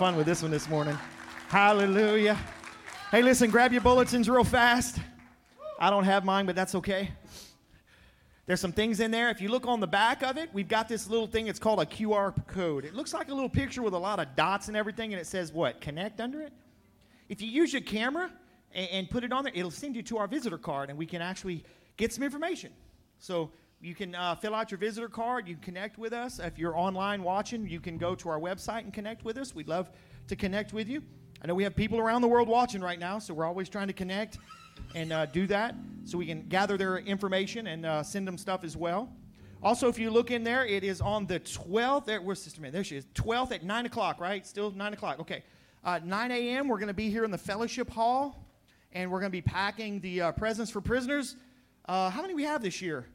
fun with this one this morning. Hallelujah. Hey, listen, grab your bulletins real fast. I don't have mine, but that's okay. There's some things in there. If you look on the back of it, we've got this little thing. It's called a QR code. It looks like a little picture with a lot of dots and everything, and it says what? Connect under it? If you use your camera and, put it on there, it'll send you to our visitor card, and we can actually get some information. So you can uh, fill out your visitor card. You can connect with us. If you're online watching, you can go to our website and connect with us. We'd love to connect with you. I know we have people around the world watching right now, so we're always trying to connect and uh, do that so we can gather their information and uh, send them stuff as well. Also, if you look in there, it is on the 12th. There, where's Sister Man? There she is. 12th at 9 o'clock, right? Still 9 o'clock. Okay. Uh, 9 a.m., we're going to be here in the fellowship hall, and we're going to be packing the uh, presents for prisoners. Uh, how many we have this year?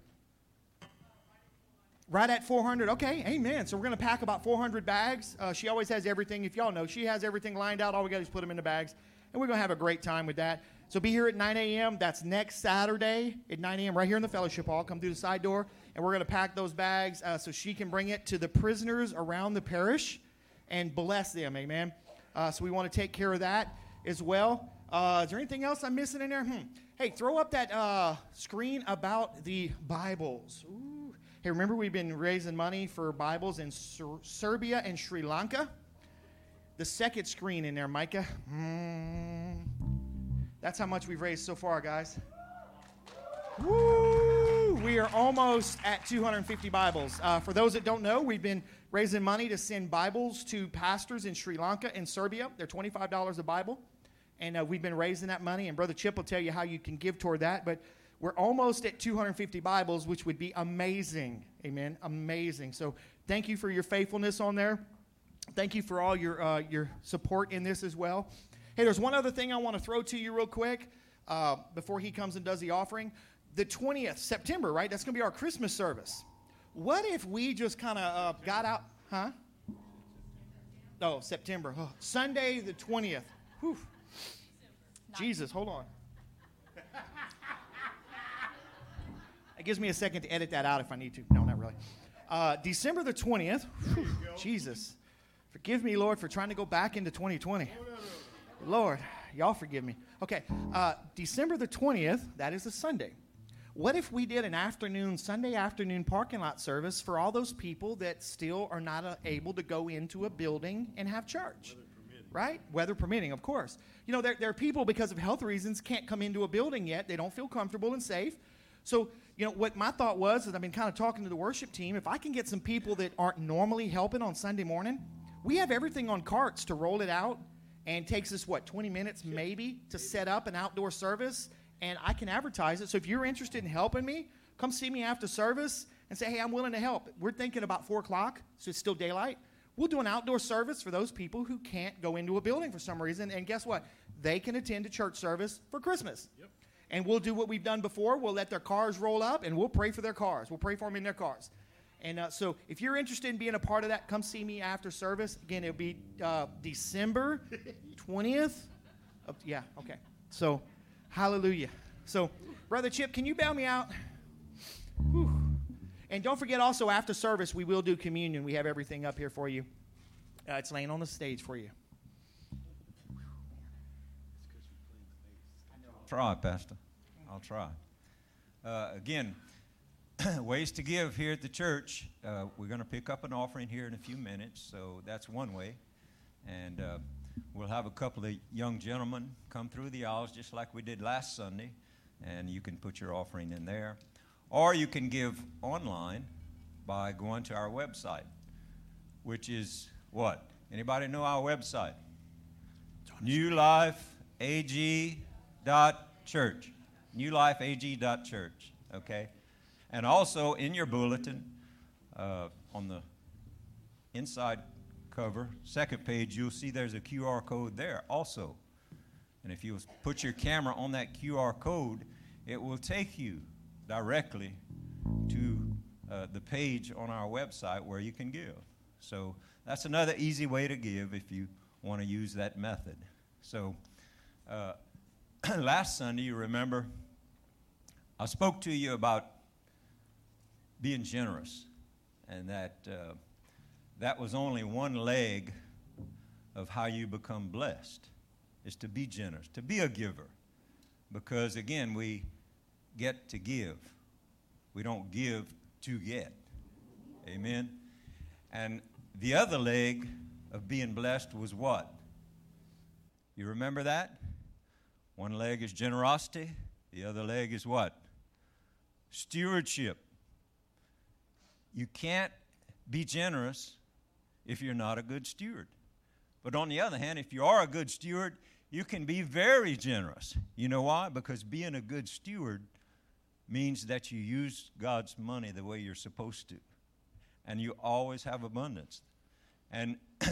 Right at 400. Okay, amen. So we're going to pack about 400 bags. Uh, she always has everything. If y'all know, she has everything lined out. All we got to do is put them in the bags, and we're going to have a great time with that. So be here at 9 a.m. That's next Saturday at 9 a.m. right here in the fellowship hall. Come through the side door, and we're going to pack those bags uh, so she can bring it to the prisoners around the parish and bless them. Amen. Uh, so we want to take care of that as well. Uh, is there anything else I'm missing in there? Hmm. Hey, throw up that uh, screen about the Bibles. Ooh. Hey, remember we've been raising money for Bibles in Ser- Serbia and Sri Lanka. the second screen in there, Micah. Mm. That's how much we've raised so far, guys. Woo! We are almost at 250 Bibles. Uh, for those that don't know, we've been raising money to send Bibles to pastors in Sri Lanka and Serbia. They're $25 a Bible. And uh, we've been raising that money. And Brother Chip will tell you how you can give toward that. But we're almost at 250 Bibles, which would be amazing. Amen. Amazing. So thank you for your faithfulness on there. Thank you for all your, uh, your support in this as well. Hey, there's one other thing I want to throw to you real quick uh, before he comes and does the offering the 20th, September, right? That's going to be our Christmas service. What if we just kind of uh, got out, huh? Oh, September. Oh, Sunday the 20th. Whew. Jesus, hold on. It gives me a second to edit that out if I need to. No, not really. Uh, December the 20th. Whew, Jesus. Forgive me, Lord, for trying to go back into 2020. Lord, y'all forgive me. Okay, uh, December the 20th, that is a Sunday. What if we did an afternoon, Sunday afternoon parking lot service for all those people that still are not uh, able to go into a building and have church? Weather right? Weather permitting, of course. You know, there, there are people because of health reasons can't come into a building yet. They don't feel comfortable and safe. So, you know, what my thought was is I've been kind of talking to the worship team. If I can get some people that aren't normally helping on Sunday morning, we have everything on carts to roll it out and takes us, what, 20 minutes maybe to set up an outdoor service and I can advertise it. So if you're interested in helping me, come see me after service and say, hey, I'm willing to help. We're thinking about 4 o'clock, so it's still daylight. We'll do an outdoor service for those people who can't go into a building for some reason. And guess what? They can attend a church service for Christmas. Yep. And we'll do what we've done before. We'll let their cars roll up and we'll pray for their cars. We'll pray for them in their cars. And uh, so if you're interested in being a part of that, come see me after service. Again, it'll be uh, December 20th. yeah, okay. So Hallelujah. So, Brother Chip, can you bail me out? Whew. And don't forget also, after service, we will do communion. We have everything up here for you. Uh, it's laying on the stage for you. Try, Pastor. I'll try. Uh, again, ways to give here at the church. Uh, we're going to pick up an offering here in a few minutes, so that's one way. And uh, We'll have a couple of young gentlemen come through the aisles just like we did last Sunday, and you can put your offering in there. Or you can give online by going to our website, which is what? Anybody know our website? NewLifeAG.church. NewLifeAG.church. Okay? And also in your bulletin, uh, on the inside cover, second page, you'll see there's a QR code there also. And if you put your camera on that QR code, it will take you directly to uh, the page on our website where you can give. So that's another easy way to give if you want to use that method. So uh, last Sunday, you remember, I spoke to you about being generous and that. Uh, that was only one leg of how you become blessed is to be generous, to be a giver. Because again, we get to give. We don't give to get. Amen. And the other leg of being blessed was what? You remember that? One leg is generosity, the other leg is what? Stewardship. You can't be generous if you're not a good steward. But on the other hand, if you are a good steward, you can be very generous. You know why? Because being a good steward means that you use God's money the way you're supposed to. And you always have abundance. And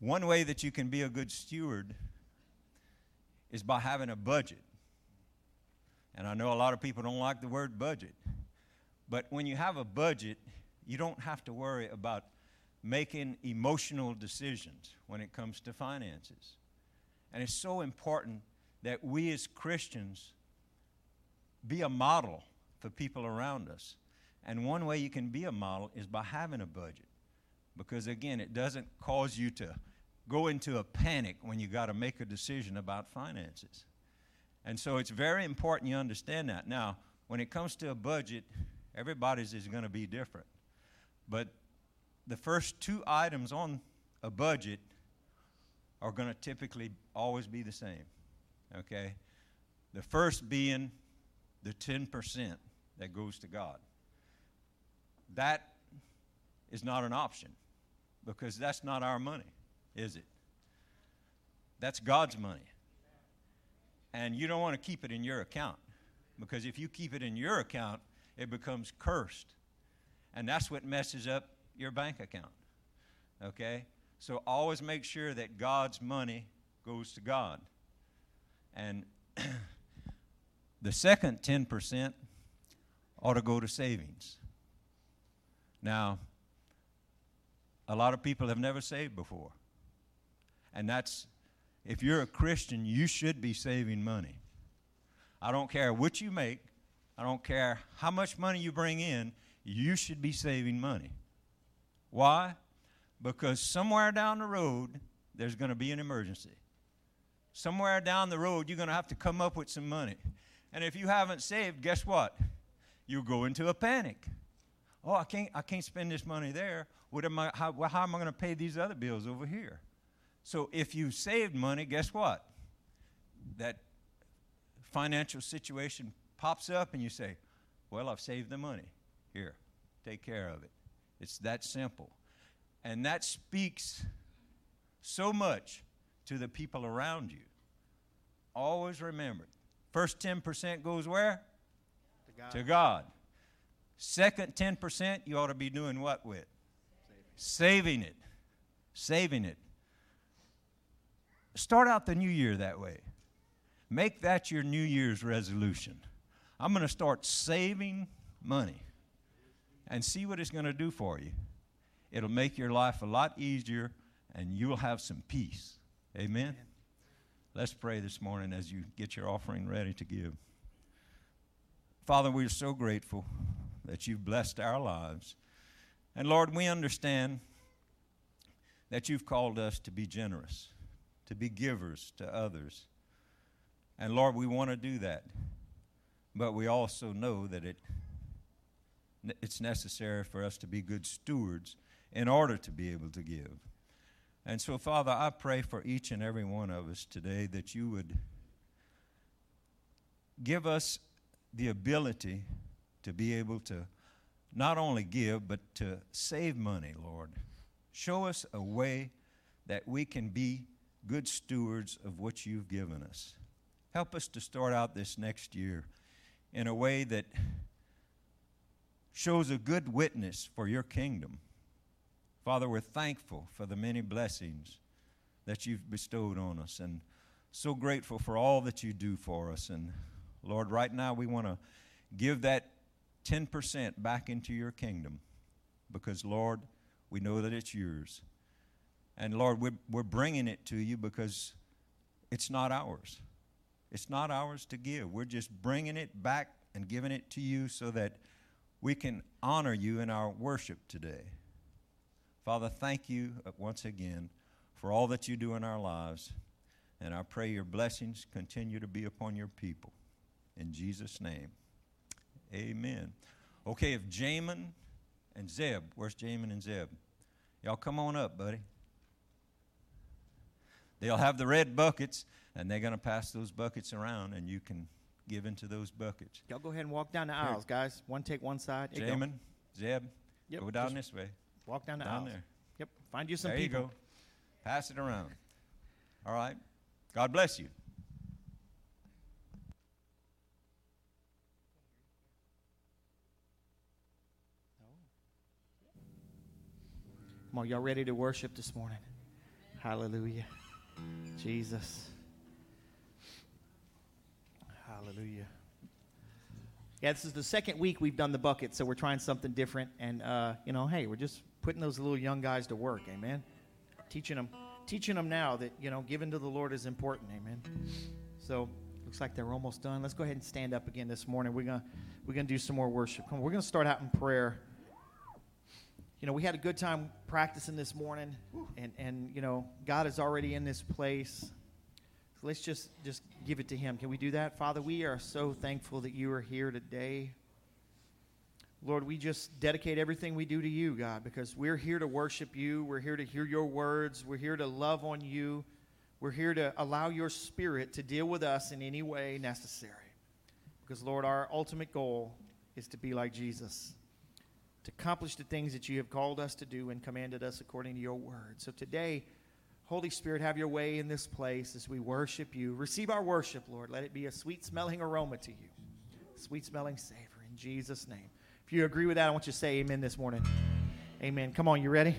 one way that you can be a good steward is by having a budget. And I know a lot of people don't like the word budget. But when you have a budget, you don't have to worry about making emotional decisions when it comes to finances. And it's so important that we as Christians be a model for people around us. And one way you can be a model is by having a budget. Because again, it doesn't cause you to go into a panic when you got to make a decision about finances. And so it's very important you understand that. Now, when it comes to a budget, everybody's is going to be different. But the first two items on a budget are going to typically always be the same. Okay? The first being the 10% that goes to God. That is not an option because that's not our money, is it? That's God's money. And you don't want to keep it in your account because if you keep it in your account, it becomes cursed. And that's what messes up your bank account. Okay? So always make sure that God's money goes to God. And the second 10% ought to go to savings. Now, a lot of people have never saved before. And that's, if you're a Christian, you should be saving money. I don't care what you make, I don't care how much money you bring in, you should be saving money. Why? Because somewhere down the road, there's going to be an emergency. Somewhere down the road, you're going to have to come up with some money. And if you haven't saved, guess what? You'll go into a panic. Oh, I can't, I can't spend this money there. What am I, how, how am I going to pay these other bills over here? So if you saved money, guess what? That financial situation pops up and you say, Well, I've saved the money. Here, take care of it. It's that simple. And that speaks so much to the people around you. Always remember first 10% goes where? To God. To God. Second 10%, you ought to be doing what with? Saving it. Saving it. Start out the new year that way. Make that your New Year's resolution. I'm going to start saving money and see what it's going to do for you. It'll make your life a lot easier and you'll have some peace. Amen. Let's pray this morning as you get your offering ready to give. Father, we're so grateful that you've blessed our lives. And Lord, we understand that you've called us to be generous, to be givers to others. And Lord, we want to do that. But we also know that it, it's necessary for us to be good stewards in order to be able to give. And so, Father, I pray for each and every one of us today that you would give us the ability to be able to not only give, but to save money, Lord. Show us a way that we can be good stewards of what you've given us. Help us to start out this next year in a way that shows a good witness for your kingdom. Father, we're thankful for the many blessings that you've bestowed on us and so grateful for all that you do for us. And Lord, right now we want to give that 10% back into your kingdom because, Lord, we know that it's yours. And Lord, we're, we're bringing it to you because it's not ours. It's not ours to give. We're just bringing it back and giving it to you so that we can honor you in our worship today. Father, thank you uh, once again for all that you do in our lives. And I pray your blessings continue to be upon your people. In Jesus' name, amen. Okay, if Jamin and Zeb, where's Jamin and Zeb? Y'all come on up, buddy. They'll have the red buckets, and they're going to pass those buckets around, and you can give into those buckets. Y'all go ahead and walk down the aisles, guys. One take one side. Go. Jamin, Zeb, Yep, go down this way. Walk down the Down aisles. there. Yep. Find you some there people. you go. Pass it around. All right. God bless you. Come on, y'all ready to worship this morning? Hallelujah. Jesus. Hallelujah. Yeah, this is the second week we've done the bucket, so we're trying something different. And, uh, you know, hey, we're just putting those little young guys to work. Amen. Teaching them, teaching them now that, you know, giving to the Lord is important. Amen. So, looks like they're almost done. Let's go ahead and stand up again this morning. We're going to we're going to do some more worship. Come on, we're going to start out in prayer you know, we had a good time practicing this morning, and, and you know, God is already in this place. So let's just just give it to Him. Can we do that, Father? We are so thankful that you are here today. Lord, we just dedicate everything we do to you, God, because we're here to worship you. We're here to hear your words. We're here to love on you. We're here to allow your spirit to deal with us in any way necessary. Because, Lord, our ultimate goal is to be like Jesus, to accomplish the things that you have called us to do and commanded us according to your word. So today, Holy Spirit, have your way in this place as we worship you. Receive our worship, Lord. Let it be a sweet smelling aroma to you, sweet smelling savor. In Jesus' name. If you agree with that, I want you to say amen this morning. Amen. Come on, you ready?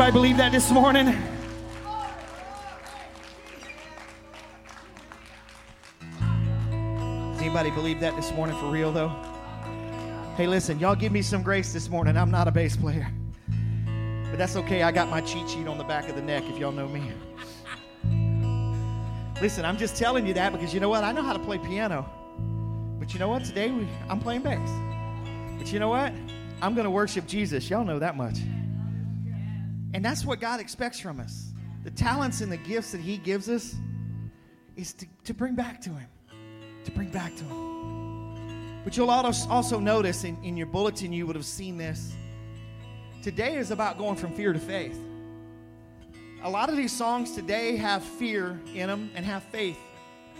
Anybody believe that this morning? Does anybody believe that this morning for real, though? Hey, listen, y'all give me some grace this morning. I'm not a bass player. But that's okay. I got my cheat sheet on the back of the neck if y'all know me. Listen, I'm just telling you that because you know what? I know how to play piano. But you know what? Today we, I'm playing bass. But you know what? I'm going to worship Jesus. Y'all know that much. And that's what God expects from us. The talents and the gifts that He gives us is to, to bring back to Him. To bring back to Him. But you'll also notice in, in your bulletin, you would have seen this. Today is about going from fear to faith. A lot of these songs today have fear in them and have faith.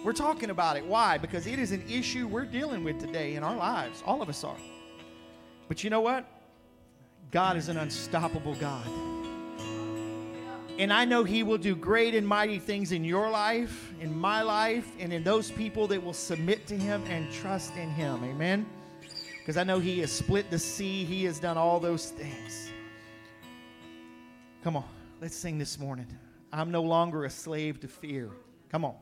We're talking about it. Why? Because it is an issue we're dealing with today in our lives. All of us are. But you know what? God is an unstoppable God. And I know He will do great and mighty things in your life, in my life, and in those people that will submit to Him and trust in Him. Amen? Because I know He has split the sea, He has done all those things. Come on, let's sing this morning. I'm no longer a slave to fear. Come on.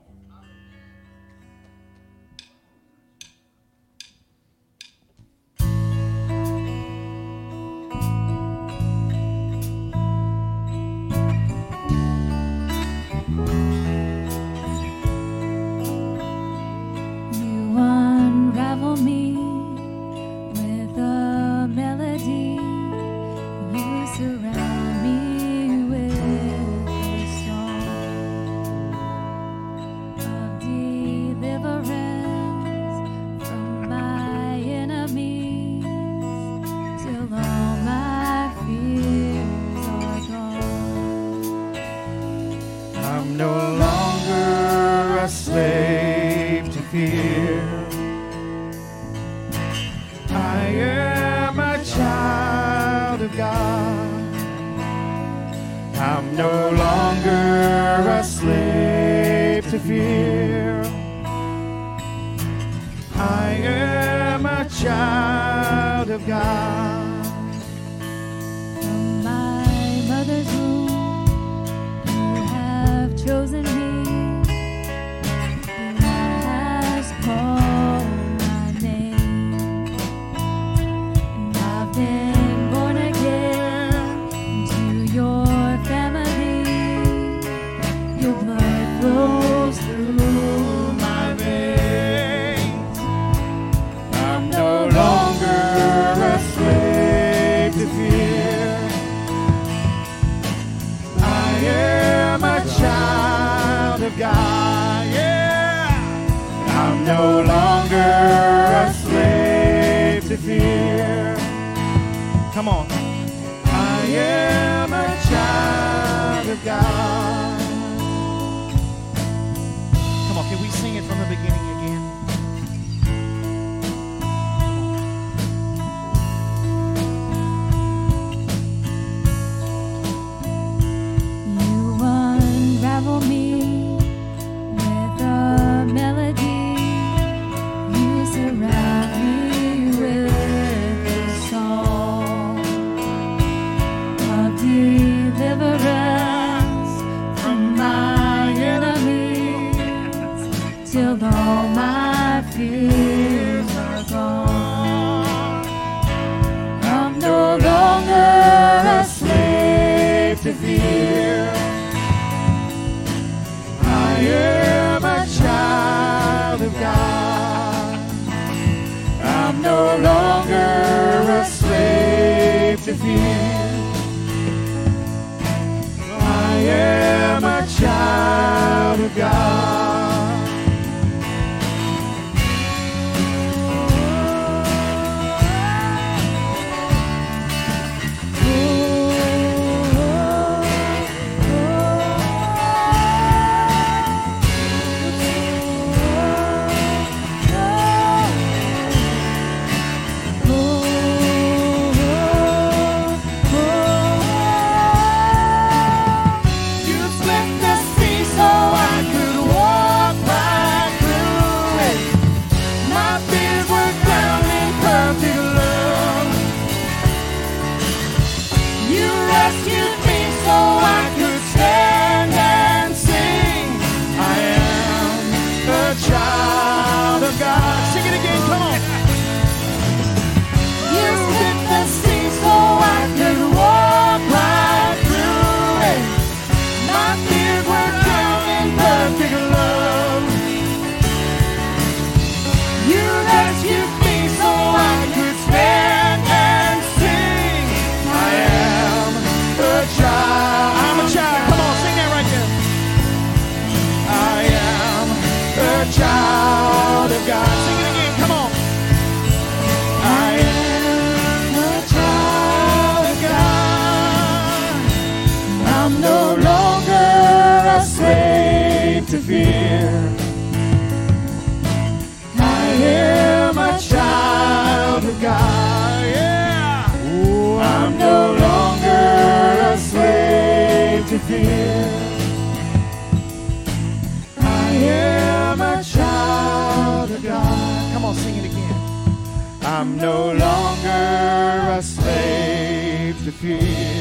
Fear.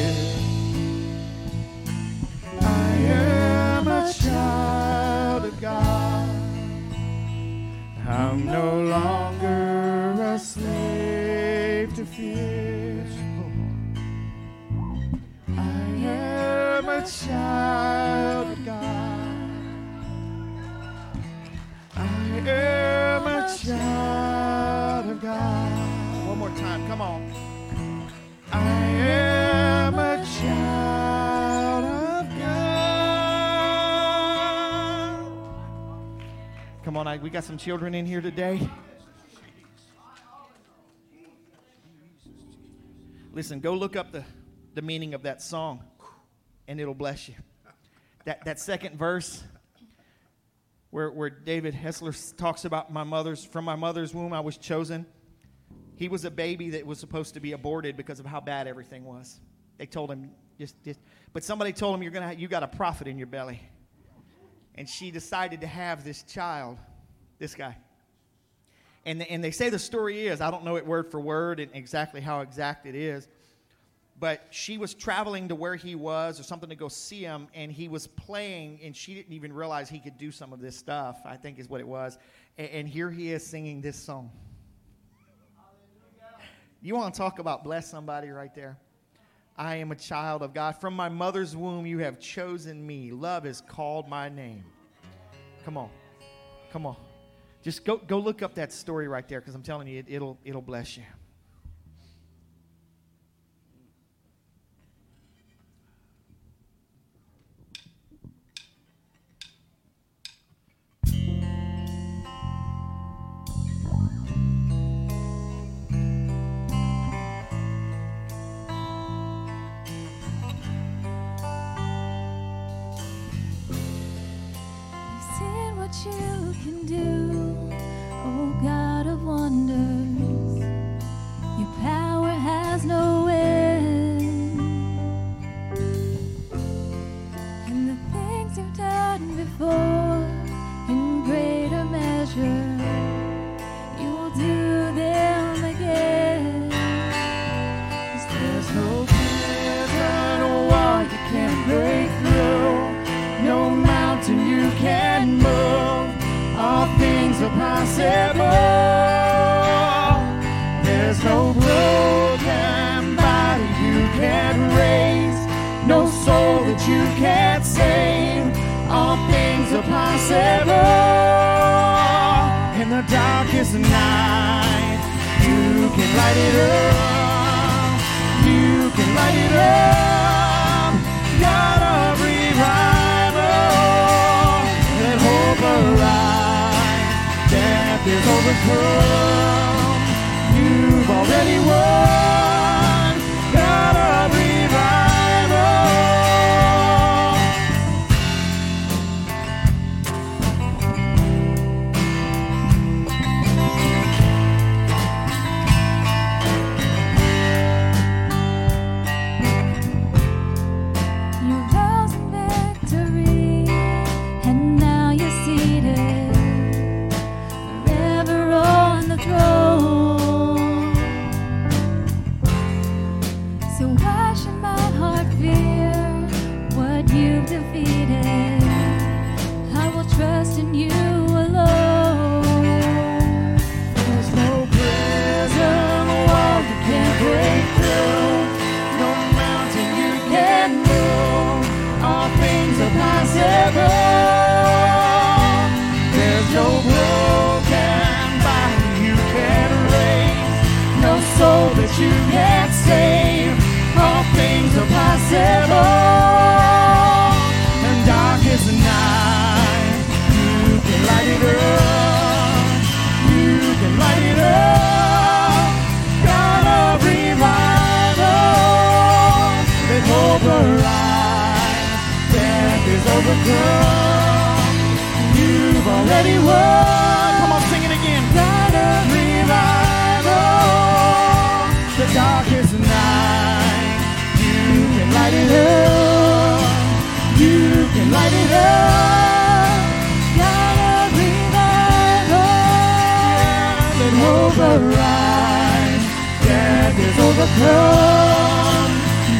Come on, I, we got some children in here today. Listen, go look up the, the meaning of that song, and it'll bless you. That, that second verse, where, where David Helser talks about my mother's, from my mother's womb I was chosen. He was a baby that was supposed to be aborted because of how bad everything was. They told him, just, just but somebody told him, You're gonna, you got a prophet in your belly. And she decided to have this child, this guy. And, and they say the story is, I don't know it word for word and exactly how exact it is, but she was traveling to where he was or something to go see him, and he was playing, and she didn't even realize he could do some of this stuff, I think is what it was. And, and here he is singing this song. You want to talk about bless somebody right there? I am a child of God. From my mother's womb, you have chosen me. Love has called my name. Come on. Come on. Just go, go look up that story right there because I'm telling you, it, it'll, it'll bless you.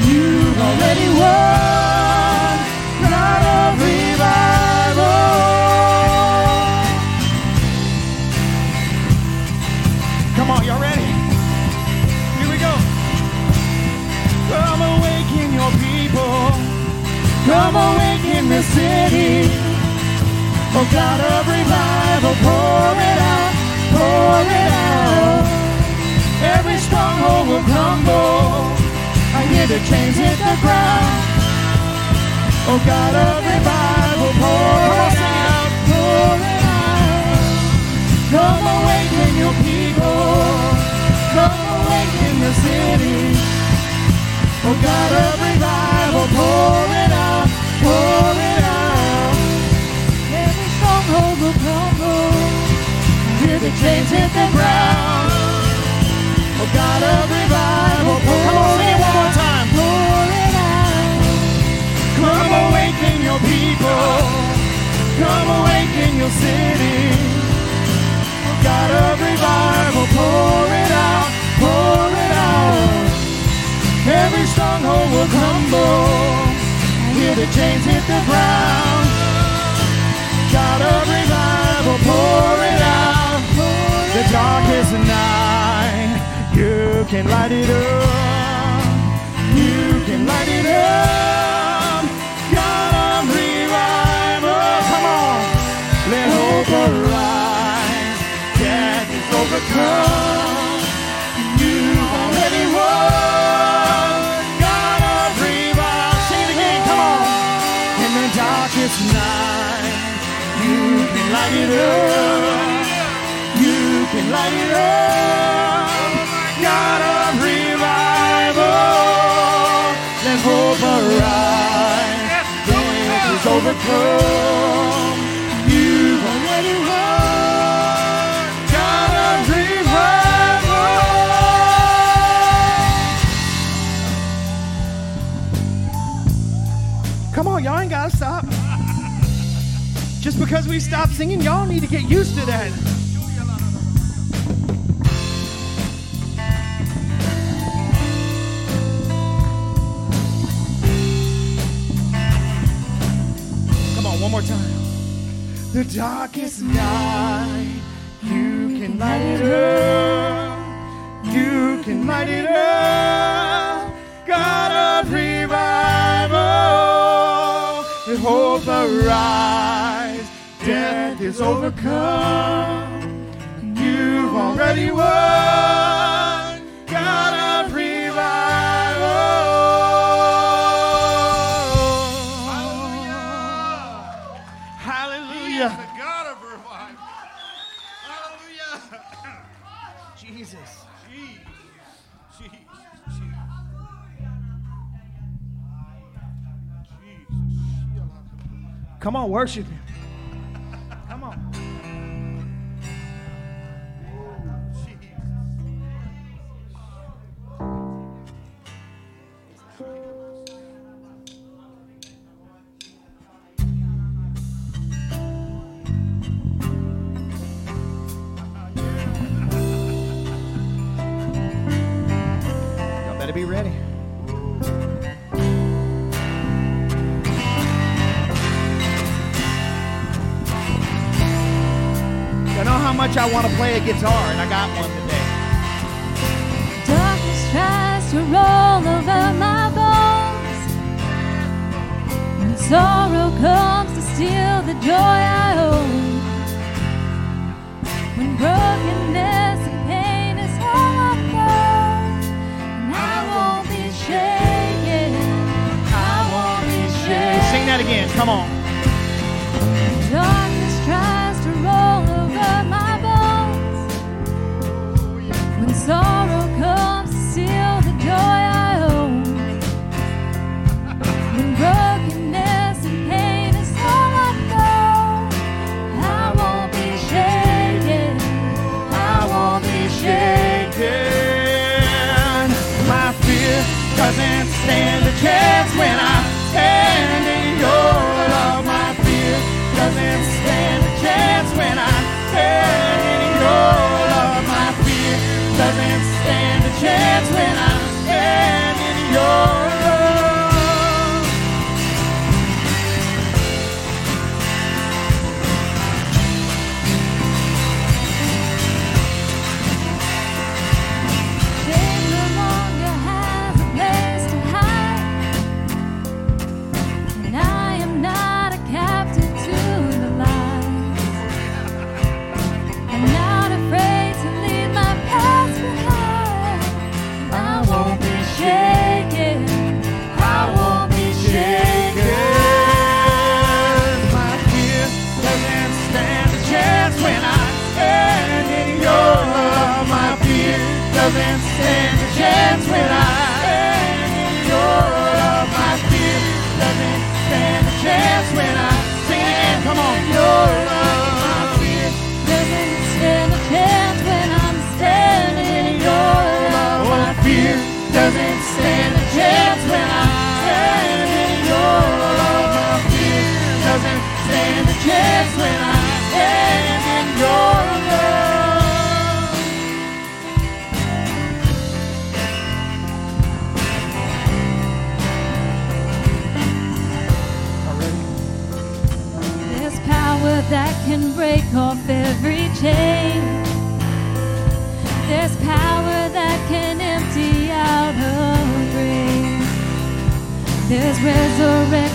You've already won. God of revival. Come on, y'all ready? Here we go. Come awaken your people. Come awaken the city. Oh God of revival, pour it out, pour it out. Stronghold will crumble. I hear the chains hit the ground. Oh God of revival, pour it out, pour it out. Come awaken your people. Come awaken the city. Oh God of revival, pour it out, pour it out. Every stronghold will crumble. Hear the chains hit the ground. God of revival, pour Come on, sing it one more time. Pour it out. Come awaken your people. Come awaken your city. God of revival, pour it out, pour it out. Every stronghold will crumble. Hear the chains hit the ground. God of revival, pour it out. The darkest night, you can light it up. You can light it up. God of revival, come on. Let hope arise. Death is overcome. You've already won. God of revival. Sing it again, come on. In the darkest night, you can light it up. You can light it up. Death is overcome. Revival. Come on, y'all ain't gotta stop. Just because we stop singing, y'all need to get used to that. More time. The darkest night, you can light it up. You can light it up. God of revival, let hope arise. Death is overcome. You've already won. On, worship him. Guitar, and I got one today. Darkness tries to roll over my bones. When sorrow comes to steal the joy I own. When brokenness and pain is all I know. And I won't be shaken. I won't be shaken. Sing that again. Come on. There's power that can break off every chain. There's power that can empty out a grave. There's resurrection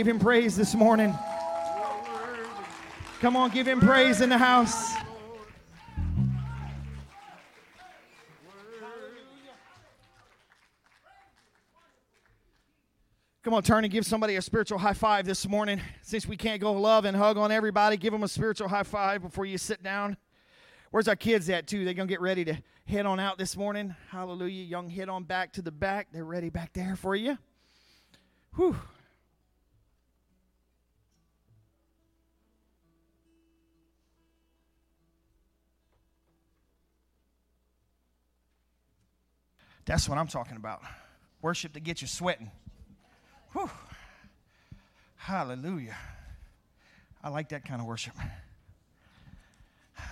give him praise this morning. Come on, give him praise in the house. Come on, turn and give somebody a spiritual high five this morning. Since we can't go love and hug on everybody, give them a spiritual high five before you sit down. Where's our kids at, too? They're going to get ready to head on out this morning. Hallelujah. Young, head on back to the back. They're ready back there for you. Whew. That's what I'm talking about. Worship to get you sweating. Whew. Hallelujah. I like that kind of worship. Of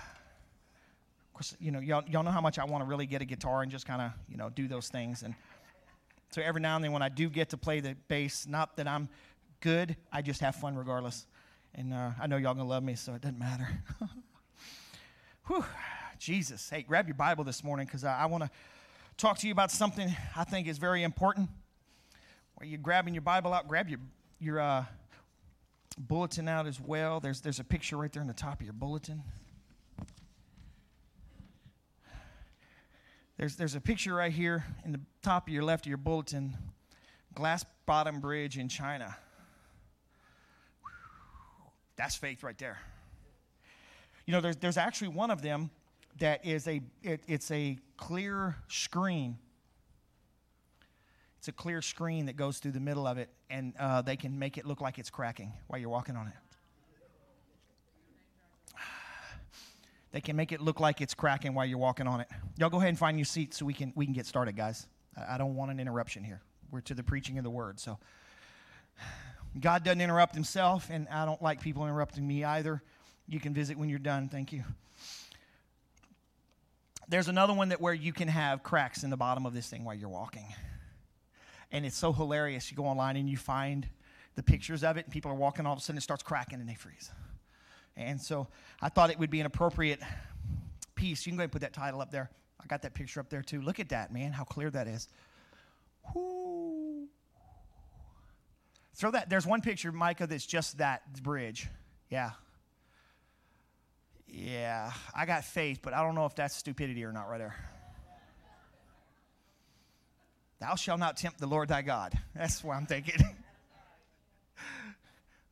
course, you know, y'all, y'all know how much I want to really get a guitar and just kind of, you know, do those things. And so every now and then when I do get to play the bass, not that I'm good, I just have fun regardless. And uh, I know y'all gonna love me, so it doesn't matter. Whew. Jesus. Hey, grab your Bible this morning because I, I want to talk to you about something I think is very important. While you're grabbing your Bible out, grab your, your uh, bulletin out as well. There's, there's a picture right there in the top of your bulletin. There's, there's a picture right here in the top of your left of your bulletin Glass Bottom Bridge in China. That's faith right there. You know, there's, there's actually one of them that is a, it, it's a clear screen it's a clear screen that goes through the middle of it, and uh, they can make it look like it's cracking while you're walking on it. They can make it look like it's cracking while you're walking on it. Y'all go ahead and find your seat so we can we can get started, guys. I, I don't want an interruption here. We're to the preaching of the word. So God doesn't interrupt himself, and I don't like people interrupting me either. You can visit when you're done. Thank you. There's another one that where you can have cracks in the bottom of this thing while you're walking. And it's so hilarious. You go online and you find the pictures of it, and people are walking, all of a sudden it starts cracking and they freeze. And so I thought it would be an appropriate piece. You can go and put that title up there. I got that picture up there too. Look at that, man, how clear that is. Whoo. Throw that. There's one picture, Micah, that's just that bridge. Yeah. Yeah. I got faith, but I don't know if that's stupidity or not right there. Thou shalt not tempt the Lord thy God. That's what I'm thinking.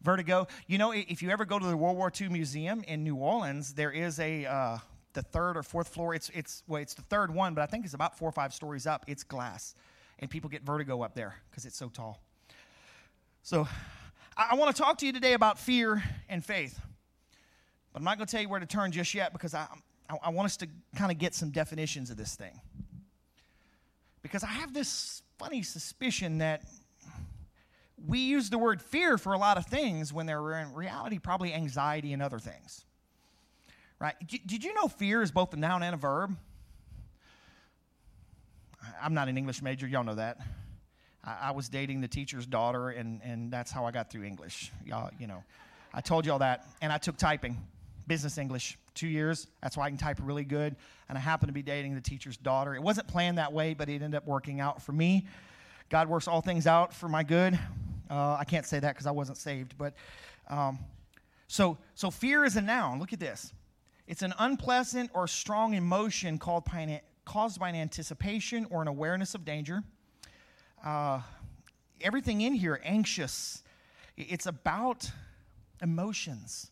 Vertigo. You know, if you ever go to the World War II Museum in New Orleans, there is a uh, the third or fourth floor. It's it's well, it's the third one, but I think it's about four or five stories up. It's glass, and people get vertigo up there because it's so tall. So, I, I want to talk to you today about fear and faith, but I'm not going to tell you where to turn just yet because I I, want us to kind of get some definitions of this thing because I have this funny suspicion that we use the word fear for a lot of things when they're in reality probably anxiety and other things. Right? Did you know fear is both a noun and a verb? I'm not an English major, y'all know that. I, was dating the teacher's daughter, and, and that's how I got through English. Y'all, you know, I told y'all that. And I took typing, business English, two years. That's why I can type really good. And I happened to be dating the teacher's daughter. It wasn't planned that way, but it ended up working out for me. God works all things out for my good. Uh, I can't say that because I wasn't saved, but um, so so fear is a noun. Look at this. It's an unpleasant or strong emotion called caused by an anticipation or an awareness of danger. Uh, everything in here, anxious. It's about emotions.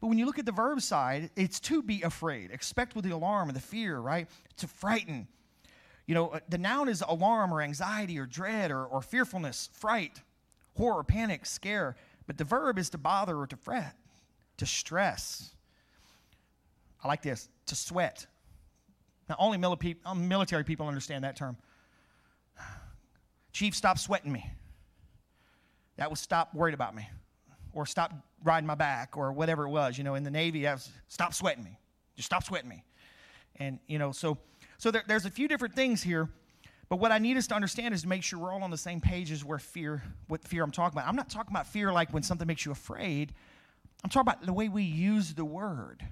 But when you look at the verb side, it's to be afraid. Expect with the alarm and the fear, right? To frighten. You know, uh, the noun is alarm or anxiety or dread or, or fearfulness, fright horror, panic, scare. But the verb is to bother or to fret, to stress. I like this to sweat. Now, only military people understand that term. Chief, stop sweating me. That was stop worried about me, or stop riding my back, or whatever it was. You know, in the Navy, that was stop sweating me. Just stop sweating me. And, you know, so, so there, there's a few different things here but what I need us to understand is to make sure we're all on the same page as where fear, what fear I'm talking about. I'm not talking about fear like when something makes you afraid. I'm talking about the way we use the word.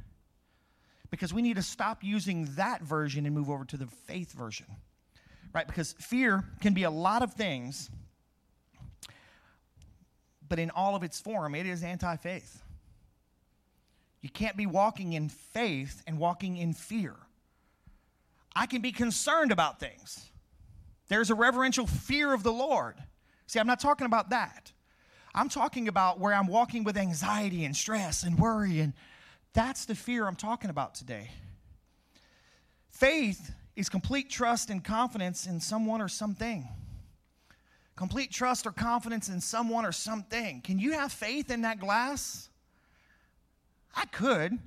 Because we need to stop using that version and move over to the faith version. Right? Because fear can be a lot of things, but in all of its form, it is anti faith. You can't be walking in faith and walking in fear. I can be concerned about things. There's a reverential fear of the Lord. See, I'm not talking about that. I'm talking about where I'm walking with anxiety and stress and worry, and that's the fear I'm talking about today. Faith is complete trust and confidence in someone or something. Complete trust or confidence in someone or something. Can you have faith in that glass? I could,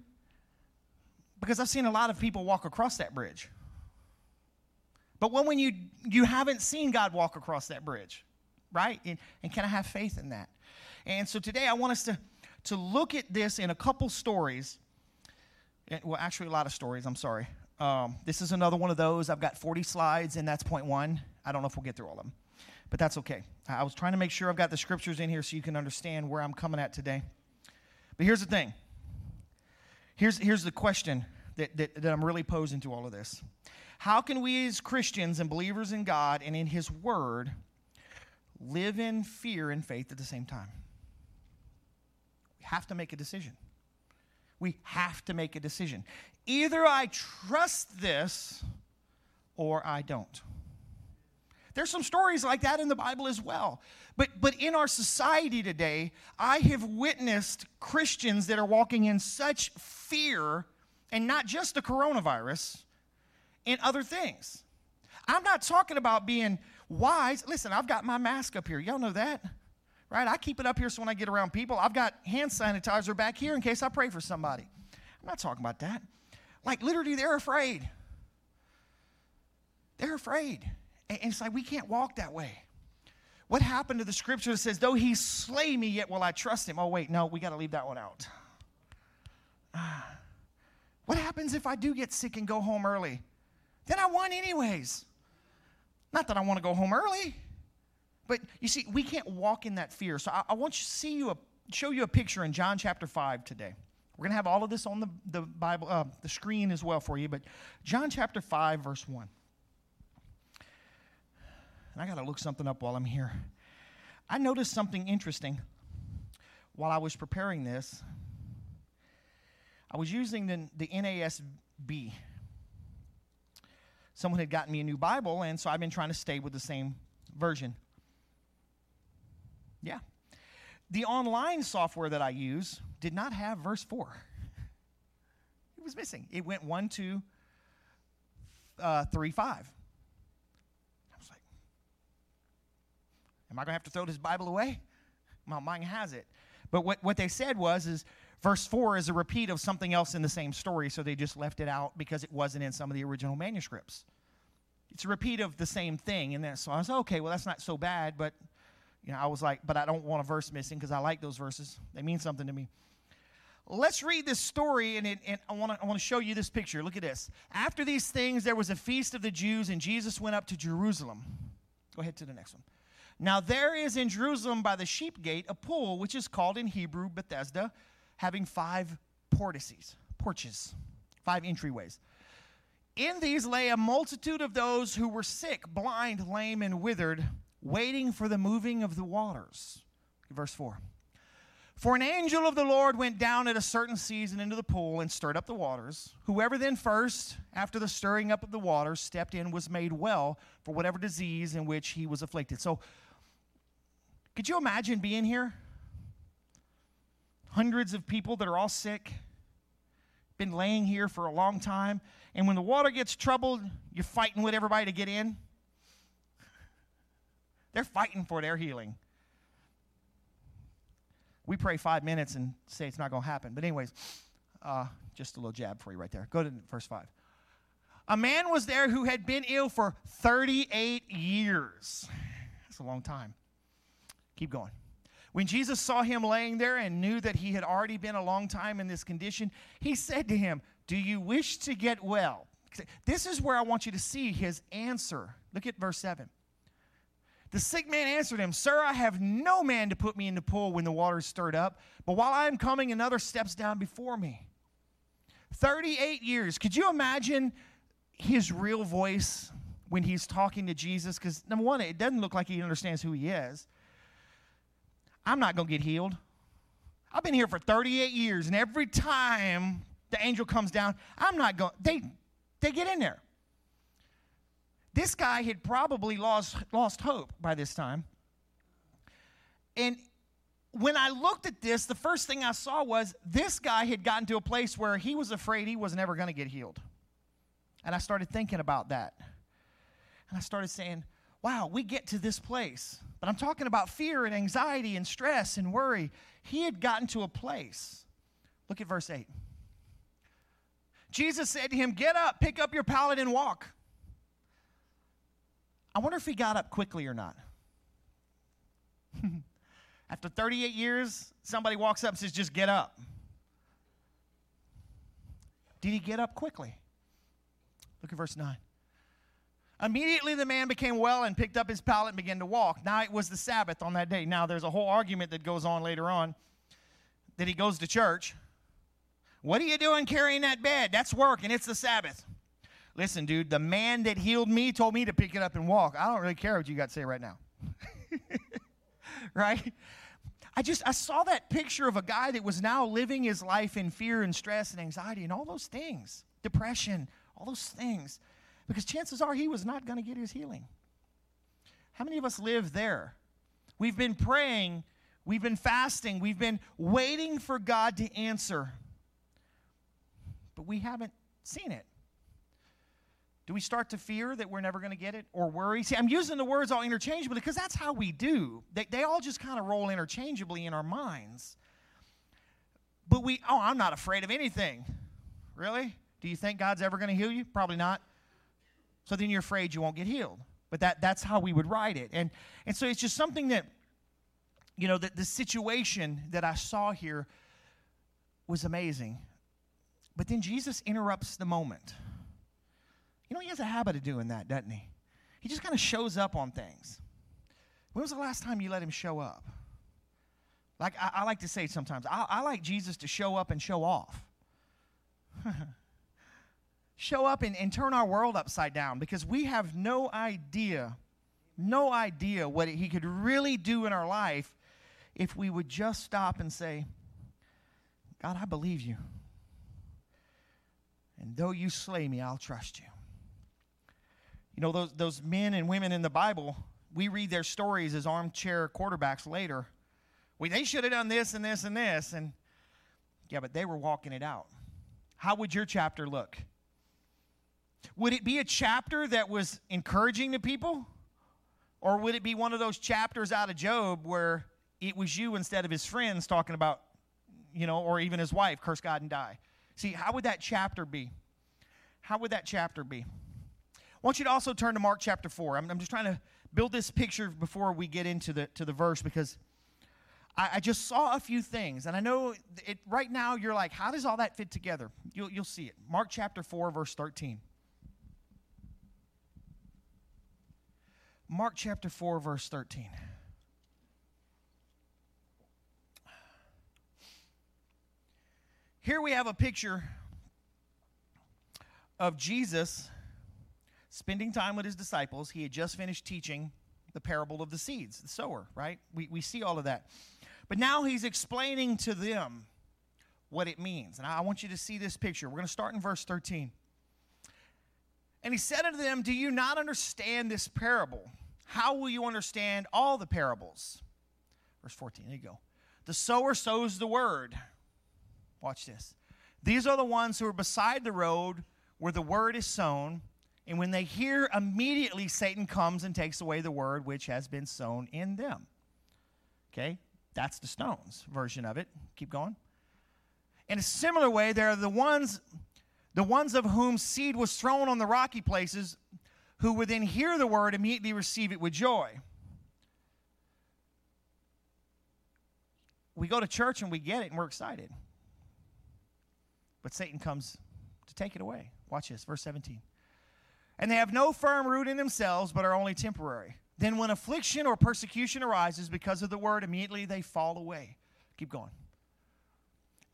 because I've seen a lot of people walk across that bridge. But when, when you, you haven't seen God walk across that bridge, right? And, and can I have faith in that? And so today I want us to, to look at this in a couple stories. Well, actually, a lot of stories, I'm sorry. Um, this is another one of those. I've got 40 slides, and that's point one. I don't know if we'll get through all of them, but that's okay. I was trying to make sure I've got the scriptures in here so you can understand where I'm coming at today. But here's the thing here's, here's the question that, that, that I'm really posing to all of this how can we, as Christians and believers in God and in His Word, live in fear and faith at the same time? We have to make a decision. We have to make a decision. Either I trust this or I don't. There's some stories like that in the Bible as well. But, but in our society today, I have witnessed Christians that are walking in such fear, and not just the coronavirus, and other things. I'm not talking about being wise. Listen, I've got my mask up here. Y'all know that, right? I keep it up here so when I get around people, I've got hand sanitizer back here in case I pray for somebody. I'm not talking about that. Like, literally, they're afraid. They're afraid. And it's like we can't walk that way. What happened to the scripture that says, though he slay me, yet will I trust him? Oh, wait, no, we got to leave that one out. What happens if I do get sick and go home early? Then I won anyways. Not that I want to go home early, but you see, we can't walk in that fear. So I, I want to see you a, show you a picture in John chapter 5 today. We're going to have all of this on the, the Bible, uh, the screen as well for you, but John chapter 5, verse 1. And I got to look something up while I'm here. I noticed something interesting while I was preparing this. I was using the, the NASB. Someone had gotten me a new Bible, and so I've been trying to stay with the same version. Yeah. The online software that I use did not have verse 4. It was missing. It went 1, 2, uh, 3, 5. I was like, am I going to have to throw this Bible away? Well, mine has it. But what, what they said was, is verse 4 is a repeat of something else in the same story, so they just left it out because it wasn't in some of the original manuscripts. It's a repeat of the same thing. And then, so I was okay, well, that's not so bad, but you know, I was like, but I don't want a verse missing because I like those verses. They mean something to me. Let's read this story, and, it, and I want to show you this picture. Look at this. After these things, there was a feast of the Jews, and Jesus went up to Jerusalem. Go ahead to the next one. Now, there is in Jerusalem by the sheep gate a pool, which is called in Hebrew Bethesda, having five portices, porches, five entryways. In these lay a multitude of those who were sick, blind, lame, and withered, waiting for the moving of the waters. Verse 4. For an angel of the Lord went down at a certain season into the pool and stirred up the waters. Whoever then first, after the stirring up of the waters, stepped in was made well for whatever disease in which he was afflicted. So, could you imagine being here? Hundreds of people that are all sick, been laying here for a long time, and when the water gets troubled, you're fighting with everybody to get in. They're fighting for their healing we pray five minutes and say it's not going to happen. But, anyways, uh, just a little jab for you right there. Go to verse 5. A man was there who had been ill for 38 years. That's a long time. Keep going. When Jesus saw him laying there and knew that he had already been a long time in this condition, he said to him, Do you wish to get well? This is where I want you to see his answer. Look at verse 7. The sick man answered him, Sir, I have no man to put me in the pool when the water is stirred up, but while I am coming, another steps down before me. 38 years. Could you imagine his real voice when he's talking to Jesus? Because, number one, it doesn't look like he understands who he is. I'm not going to get healed. I've been here for 38 years, and every time the angel comes down, I'm not going. They, they get in there. This guy had probably lost, lost hope by this time. And when I looked at this, the first thing I saw was this guy had gotten to a place where he was afraid he was never going to get healed. And I started thinking about that. And I started saying, wow, we get to this place. But I'm talking about fear and anxiety and stress and worry. He had gotten to a place. Look at verse 8. Jesus said to him, Get up, pick up your pallet, and walk. I wonder if he got up quickly or not. After 38 years, somebody walks up and says, Just get up. Did he get up quickly? Look at verse 9. Immediately the man became well and picked up his pallet and began to walk. Now it was the Sabbath on that day. Now there's a whole argument that goes on later on that he goes to church. What are you doing carrying that bed? That's work and it's the Sabbath. Listen, dude, the man that healed me told me to pick it up and walk. I don't really care what you got to say right now. right? I just I saw that picture of a guy that was now living his life in fear and stress and anxiety and all those things, depression, all those things, because chances are he was not going to get his healing. How many of us live there? We've been praying, we've been fasting, we've been waiting for God to answer, but we haven't seen it. Do we start to fear that we're never going to get it or worry? See, I'm using the words all interchangeably because that's how we do. They, they all just kind of roll interchangeably in our minds. But we, oh, I'm not afraid of anything. Really? Do you think God's ever going to heal you? Probably not. So then you're afraid you won't get healed. but that, that's how we would write it. And, and so it's just something that, you know, the, the situation that I saw here was amazing. But then Jesus interrupts the moment. You know, he has a habit of doing that, doesn't he? He just kind of shows up on things. When was the last time you let him show up? Like I, I like to say sometimes, I, I like Jesus to show up and show off. show up and, and turn our world upside down because we have no idea, no idea what he could really do in our life if we would just stop and say, God, I believe you. And though you slay me, I'll trust you. You know, those, those men and women in the Bible, we read their stories as armchair quarterbacks later. We, they should have done this and this and this. And yeah, but they were walking it out. How would your chapter look? Would it be a chapter that was encouraging to people? Or would it be one of those chapters out of Job where it was you instead of his friends talking about, you know, or even his wife, curse God and die? See, how would that chapter be? How would that chapter be? I want you to also turn to Mark chapter 4. I'm, I'm just trying to build this picture before we get into the, to the verse because I, I just saw a few things. And I know it, right now you're like, how does all that fit together? You'll, you'll see it. Mark chapter 4, verse 13. Mark chapter 4, verse 13. Here we have a picture of Jesus spending time with his disciples. He had just finished teaching the parable of the seeds, the sower, right? We, we see all of that. But now he's explaining to them what it means. And I want you to see this picture. We're going to start in verse 13. And he said unto them, Do you not understand this parable? How will you understand all the parables? Verse 14, there you go. The sower sows the word. Watch this. These are the ones who are beside the road where the word is sown. And when they hear, immediately Satan comes and takes away the word which has been sown in them. Okay? That's the stones version of it. Keep going. In a similar way, there are the ones, the ones of whom seed was thrown on the rocky places, who would then hear the word, immediately receive it with joy. We go to church and we get it and we're excited. But Satan comes to take it away. Watch this, verse 17. And they have no firm root in themselves, but are only temporary. Then, when affliction or persecution arises because of the word, immediately they fall away. Keep going.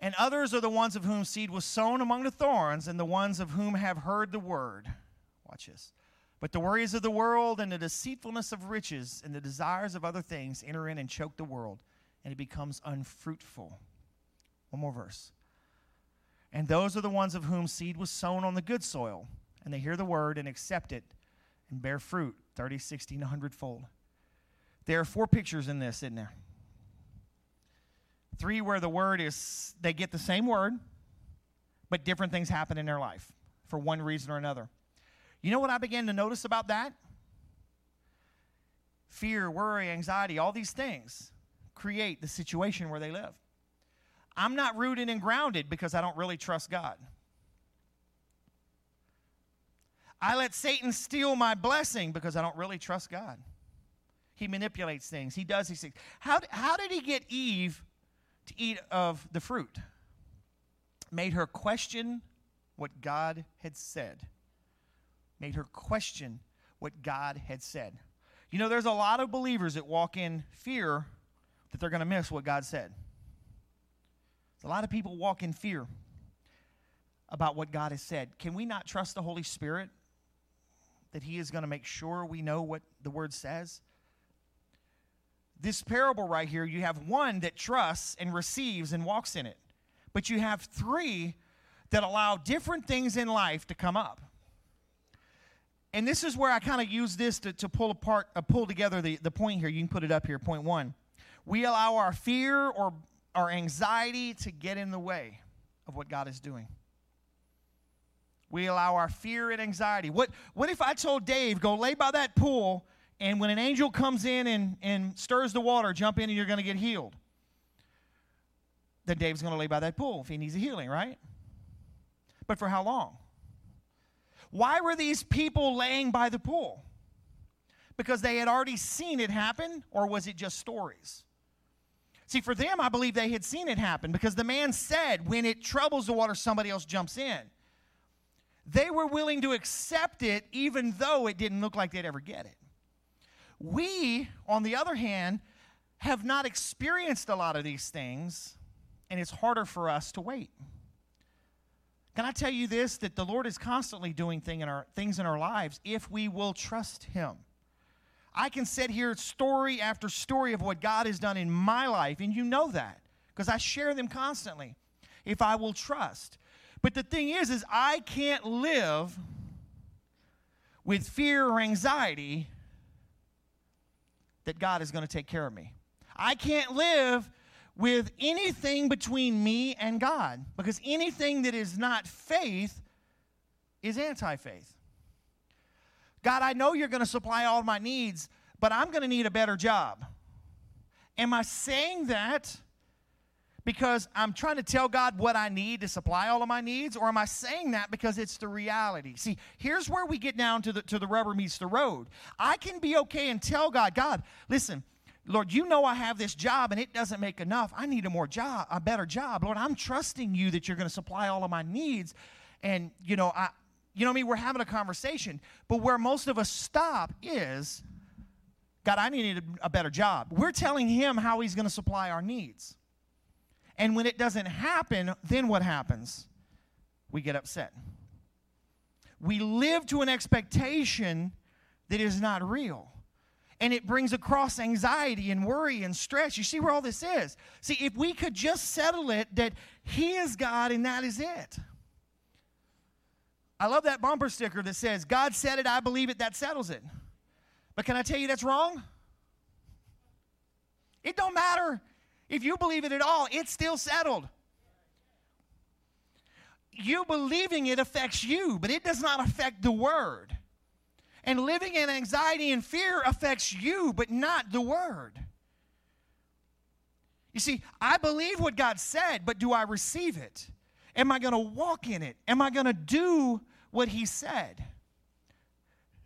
And others are the ones of whom seed was sown among the thorns, and the ones of whom have heard the word. Watch this. But the worries of the world and the deceitfulness of riches and the desires of other things enter in and choke the world, and it becomes unfruitful. One more verse. And those are the ones of whom seed was sown on the good soil, and they hear the word and accept it and bear fruit 30, 60, 100 fold. There are four pictures in this, isn't there? Three where the word is, they get the same word, but different things happen in their life for one reason or another. You know what I began to notice about that? Fear, worry, anxiety, all these things create the situation where they live. I'm not rooted and grounded because I don't really trust God. I let Satan steal my blessing because I don't really trust God. He manipulates things, he does these things. How, how did he get Eve to eat of the fruit? Made her question what God had said. Made her question what God had said. You know, there's a lot of believers that walk in fear that they're going to miss what God said. A lot of people walk in fear about what God has said. Can we not trust the Holy Spirit that He is going to make sure we know what the Word says? This parable right here, you have one that trusts and receives and walks in it, but you have three that allow different things in life to come up. And this is where I kind of use this to, to pull apart, uh, pull together the, the point here. You can put it up here, point one. We allow our fear or our anxiety to get in the way of what God is doing. We allow our fear and anxiety. What, what if I told Dave, go lay by that pool, and when an angel comes in and, and stirs the water, jump in and you're going to get healed? Then Dave's going to lay by that pool if he needs a healing, right? But for how long? Why were these people laying by the pool? because they had already seen it happen, or was it just stories? See, for them, I believe they had seen it happen because the man said, when it troubles the water, somebody else jumps in. They were willing to accept it even though it didn't look like they'd ever get it. We, on the other hand, have not experienced a lot of these things, and it's harder for us to wait. Can I tell you this that the Lord is constantly doing thing in our, things in our lives if we will trust Him? I can sit here story after story of what God has done in my life, and you know that because I share them constantly. If I will trust. But the thing is, is I can't live with fear or anxiety that God is going to take care of me. I can't live with anything between me and God because anything that is not faith is anti faith. God, I know you're going to supply all my needs, but I'm going to need a better job. Am I saying that because I'm trying to tell God what I need to supply all of my needs, or am I saying that because it's the reality? See, here's where we get down to the, to the rubber meets the road. I can be okay and tell God, God, listen, Lord, you know I have this job and it doesn't make enough. I need a more job, a better job. Lord, I'm trusting you that you're going to supply all of my needs. And, you know, I, you know I mean? We're having a conversation. But where most of us stop is, God, I need a, a better job. We're telling him how he's going to supply our needs. And when it doesn't happen, then what happens? We get upset. We live to an expectation that is not real. And it brings across anxiety and worry and stress. You see where all this is? See, if we could just settle it that He is God and that is it. I love that bumper sticker that says, God said it, I believe it, that settles it. But can I tell you that's wrong? It don't matter if you believe it at all, it's still settled. You believing it affects you, but it does not affect the word. And living in anxiety and fear affects you, but not the word. You see, I believe what God said, but do I receive it? Am I going to walk in it? Am I going to do what He said?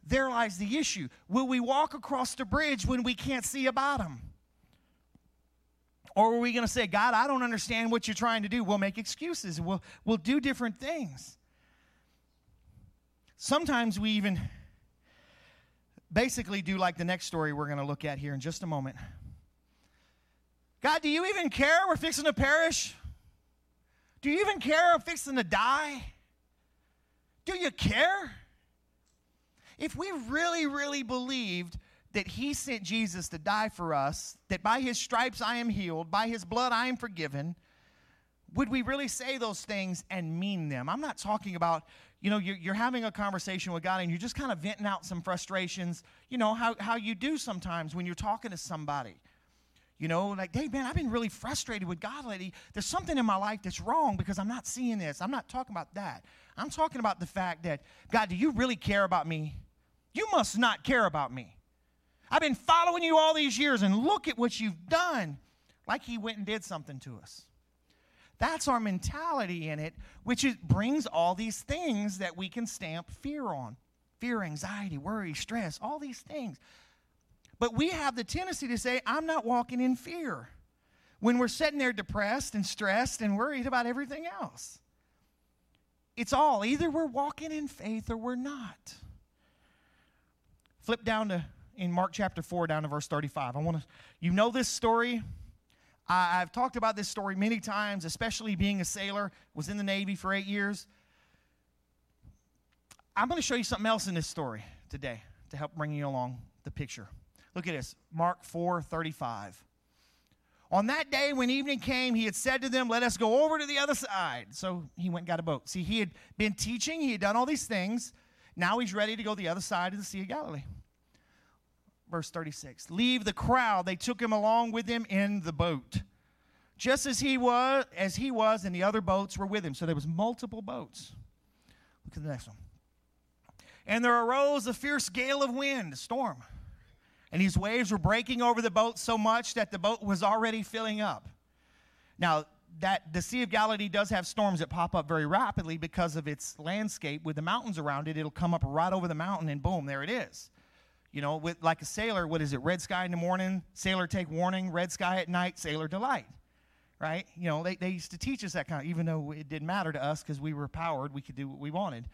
There lies the issue. Will we walk across the bridge when we can't see a bottom? Or are we going to say, God, I don't understand what you're trying to do? We'll make excuses. We'll, we'll do different things. Sometimes we even basically do like the next story we're going to look at here in just a moment. God, do you even care we're fixing to perish? Do you even care we're fixing to die? Do you care? If we really, really believed that he sent Jesus to die for us, that by his stripes I am healed, by his blood I am forgiven, would we really say those things and mean them? I'm not talking about, you know, you're, you're, having a conversation with God and you're just kind of venting out some frustrations, you know, how, how you do sometimes when you're talking to somebody. You know, like, hey, man, I've been really frustrated with God lately. There's something in my life that's wrong because I'm not seeing this. I'm not talking about that. I'm talking about the fact that, God, do you really care about me? You must not care about me. I've been following you all these years, and look at what you've done. Like he went and did something to us. That's our mentality in it, which is, brings all these things that we can stamp fear on fear, anxiety, worry, stress, all these things. But we have the tendency to say, I'm not walking in fear when we're sitting there depressed and stressed and worried about everything else. It's all either we're walking in faith or we're not. Flip down to in Mark chapter 4 down to verse 35. I want to, you know this story. I, I've talked about this story many times, especially being a sailor, was in the Navy for eight years. I'm going to show you something else in this story today to help bring you along the picture. Look at this Mark 4 35. On that day, when evening came, he had said to them, Let us go over to the other side. So he went and got a boat. See, he had been teaching, he had done all these things. Now he's ready to go the other side of the Sea of Galilee verse 36. Leave the crowd. They took him along with them in the boat. Just as he was, as he was, and the other boats were with him. So there was multiple boats. Look at the next one. And there arose a fierce gale of wind, a storm. And these waves were breaking over the boat so much that the boat was already filling up. Now, that the Sea of Galilee does have storms that pop up very rapidly because of its landscape with the mountains around it. It'll come up right over the mountain and boom, there it is You know, with like a sailor, what is it? Red sky in the morning, sailor take warning, red sky at night, sailor delight. Right? You know, they, they used to teach us that kind of, even though it didn't matter to us because we were powered, we could do what we wanted.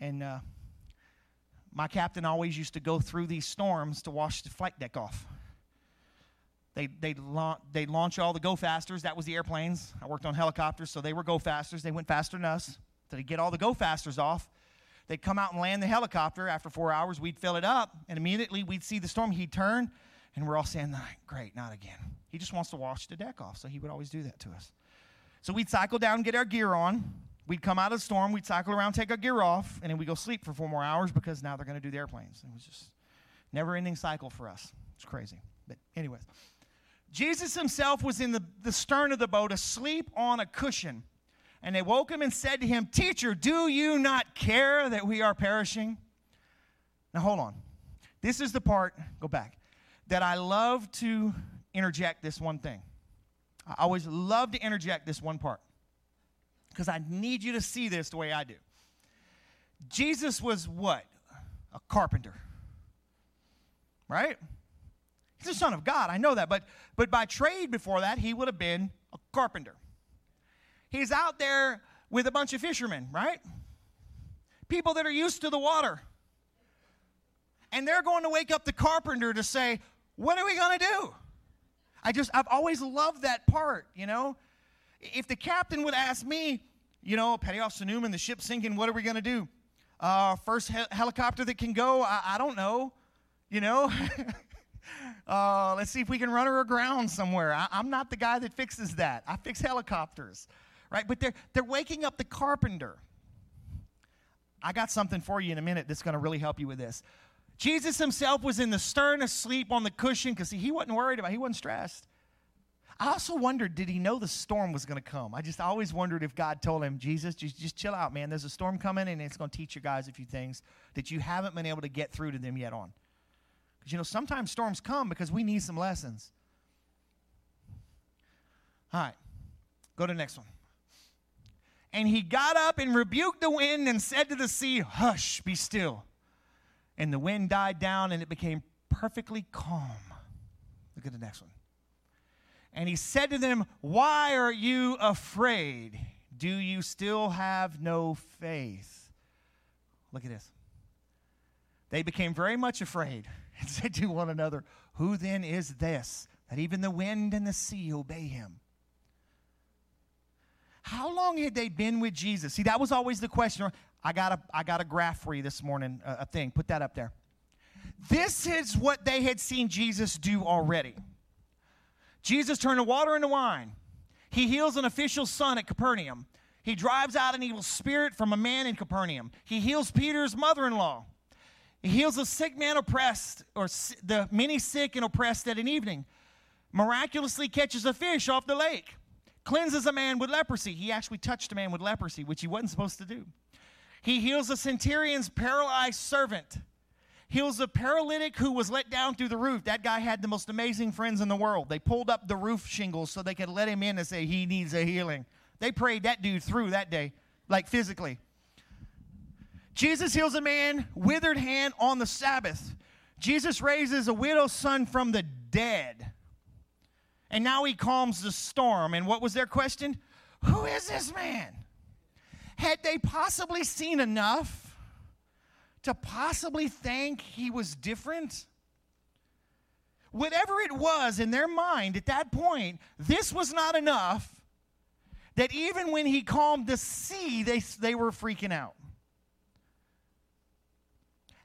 And uh, my captain always used to go through these storms to wash the flight deck off. They, they'd, la- they'd launch all the go fasters. That was the airplanes. I worked on helicopters, so they were go fasters. They went faster than us. So they'd get all the go fasters off. They'd come out and land the helicopter. After four hours, we'd fill it up, and immediately we'd see the storm. He'd turn, and we're all saying, Great, not again. He just wants to wash the deck off, so he would always do that to us. So we'd cycle down, get our gear on. We'd come out of the storm, we'd cycle around, take our gear off, and then we'd go sleep for four more hours because now they're going to do the airplanes. It was just never ending cycle for us. It's crazy. But, anyways, Jesus himself was in the, the stern of the boat, asleep on a cushion. And they woke him and said to him, Teacher, do you not care that we are perishing? Now, hold on. This is the part, go back, that I love to interject this one thing. I always love to interject this one part because I need you to see this the way I do. Jesus was what? A carpenter. Right? He's the son of God. I know that. But, but by trade before that, he would have been a carpenter. He's out there with a bunch of fishermen, right? People that are used to the water. And they're going to wake up the carpenter to say, What are we going to do? I just, I've always loved that part, you know? If the captain would ask me, you know, Petty Officer Newman, the ship's sinking, what are we going to do? Uh, first he- helicopter that can go, I, I don't know, you know? uh, let's see if we can run her aground somewhere. I, I'm not the guy that fixes that. I fix helicopters, right? But they're, they're waking up the carpenter. I got something for you in a minute that's going to really help you with this. Jesus himself was in the stern asleep on the cushion because he wasn't worried about, he wasn't stressed. I also wondered, did he know the storm was going to come? I just always wondered if God told him, Jesus, just, just chill out, man. There's a storm coming, and it's going to teach you guys a few things that you haven't been able to get through to them yet on. Because, you know, sometimes storms come because we need some lessons. All right, go to the next one. And he got up and rebuked the wind and said to the sea, Hush, be still. And the wind died down and it became perfectly calm. Look at the next one. And he said to them, Why are you afraid? Do you still have no faith? Look at this. They became very much afraid and said to one another, Who then is this that even the wind and the sea obey him? How long had they been with Jesus? See, that was always the question. I got a, I got a graph for you this morning, a, a thing. Put that up there. This is what they had seen Jesus do already. Jesus turned the water into wine. He heals an official's son at Capernaum. He drives out an evil spirit from a man in Capernaum. He heals Peter's mother in law. He heals a sick man oppressed, or the many sick and oppressed at an evening. Miraculously catches a fish off the lake. Cleanses a man with leprosy. He actually touched a man with leprosy, which he wasn't supposed to do. He heals a centurion's paralyzed servant. Heals a paralytic who was let down through the roof. That guy had the most amazing friends in the world. They pulled up the roof shingles so they could let him in and say he needs a healing. They prayed that dude through that day, like physically. Jesus heals a man, withered hand on the Sabbath. Jesus raises a widow's son from the dead. And now he calms the storm. And what was their question? Who is this man? Had they possibly seen enough to possibly think he was different? Whatever it was in their mind at that point, this was not enough that even when he calmed the sea, they, they were freaking out.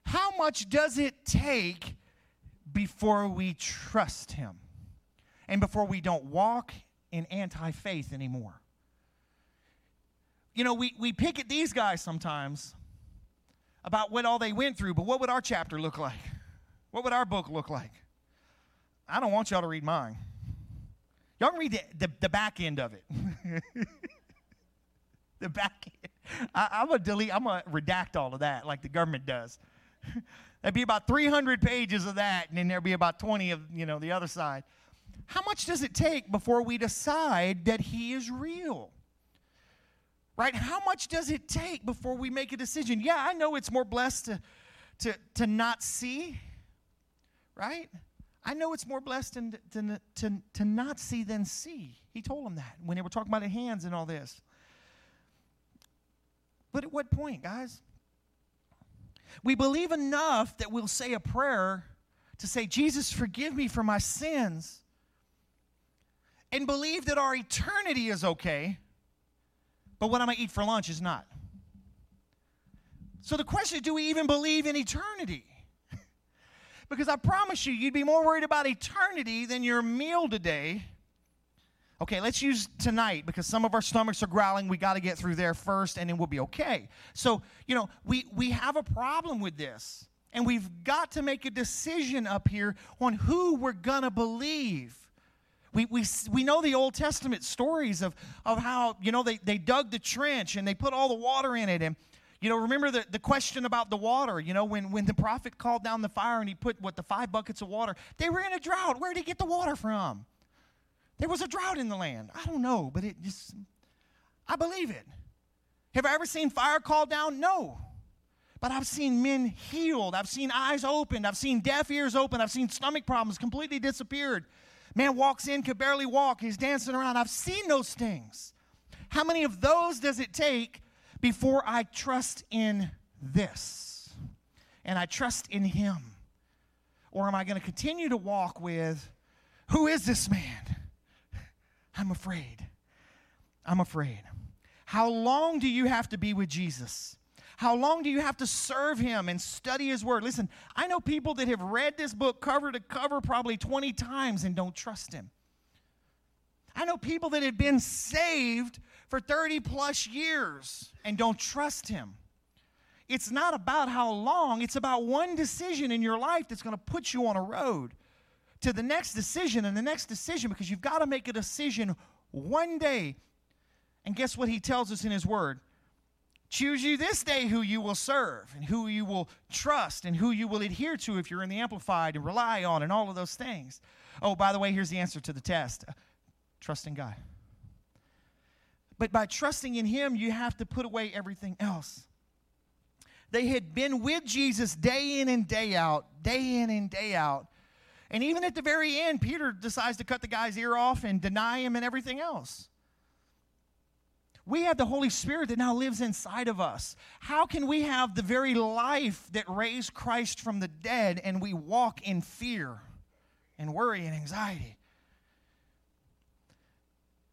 How much does it take before we trust him and before we don't walk in anti faith anymore? You know, we, we pick at these guys sometimes about what all they went through, but what would our chapter look like? What would our book look like? I don't want y'all to read mine. Y'all can read the, the, the back end of it. the back end. I, am going to delete, I'm going to redact all of that like the government does. That'd be about 300 pages of that, and then there'd be about 20 of, you know, the other side. How much does it take before we decide that he is real? Right? How much does it take before we make a decision? Yeah, I know it's more blessed to, to, to not see, right? I know it's more blessed to, to, to, to not see than see. He told them that when they were talking about the hands and all this. But at what point, guys? We believe enough that we'll say a prayer to say, Jesus, forgive me for my sins, and believe that our eternity is okay, but what I'm going to eat for lunch is not. So the question is do we even believe in eternity? because I promise you, you'd be more worried about eternity than your meal today. Okay, let's use tonight because some of our stomachs are growling. We got to get through there first and then we'll be okay. So, you know, we, we have a problem with this. And we've got to make a decision up here on who we're going to believe. We, we, we know the Old Testament stories of, of how, you know, they, they dug the trench and they put all the water in it. And, you know, remember the, the question about the water, you know, when, when the prophet called down the fire and he put, what, the five buckets of water, they were in a drought. Where did he get the water from? There was a drought in the land. I don't know, but it just, I believe it. Have I ever seen fire called down? No. But I've seen men healed. I've seen eyes opened. I've seen deaf ears open. I've seen stomach problems completely disappeared. Man walks in, could barely walk. He's dancing around. I've seen those things. How many of those does it take before I trust in this? And I trust in Him? Or am I going to continue to walk with, who is this man? I'm afraid. I'm afraid. How long do you have to be with Jesus? How long do you have to serve him and study his word? Listen, I know people that have read this book cover to cover probably 20 times and don't trust him. I know people that have been saved for 30 plus years and don't trust him. It's not about how long, it's about one decision in your life that's going to put you on a road to the next decision and the next decision because you've got to make a decision one day. And guess what he tells us in his word? Choose you this day who you will serve and who you will trust and who you will adhere to if you're in the Amplified and rely on and all of those things. Oh, by the way, here's the answer to the test uh, trust in God. But by trusting in Him, you have to put away everything else. They had been with Jesus day in and day out, day in and day out. And even at the very end, Peter decides to cut the guy's ear off and deny him and everything else. We have the Holy Spirit that now lives inside of us. How can we have the very life that raised Christ from the dead and we walk in fear and worry and anxiety?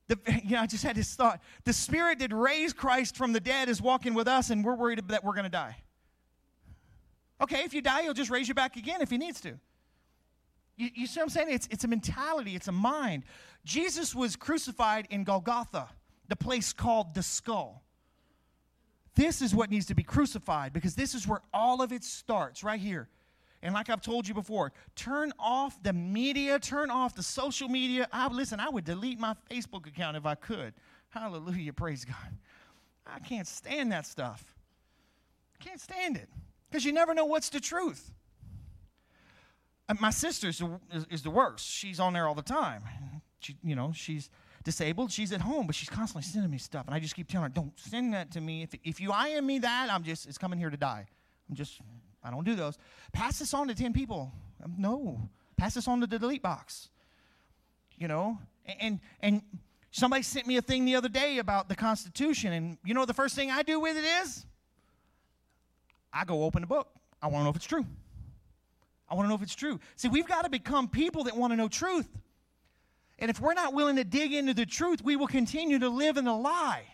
The, you know, I just had this thought. The Spirit that raised Christ from the dead is walking with us, and we're worried that we're going to die. Okay, if you die, he'll just raise you back again if he needs to. You, you see what I'm saying? It's, it's a mentality, it's a mind. Jesus was crucified in Golgotha, the place called the skull. This is what needs to be crucified because this is where all of it starts, right here. And like I've told you before, turn off the media, turn off the social media. I listen, I would delete my Facebook account if I could. Hallelujah, praise God. I can't stand that stuff. I can't stand it because you never know what's the truth. Uh, my sister is, is the worst. She's on there all the time. She, you know, she's disabled. She's at home, but she's constantly sending me stuff, and I just keep telling her, "Don't send that to me. If if you IM me that, I'm just it's coming here to die. I'm just I don't do those. Pass this on to ten people. Um, no, pass this on to the delete box. You know, and and somebody sent me a thing the other day about the Constitution, and you know the first thing I do with it is I go open the book. I want to know if it's true. I want to know if it's true. See, we've got to become people that want to know truth. And if we're not willing to dig into the truth, we will continue to live in the lie.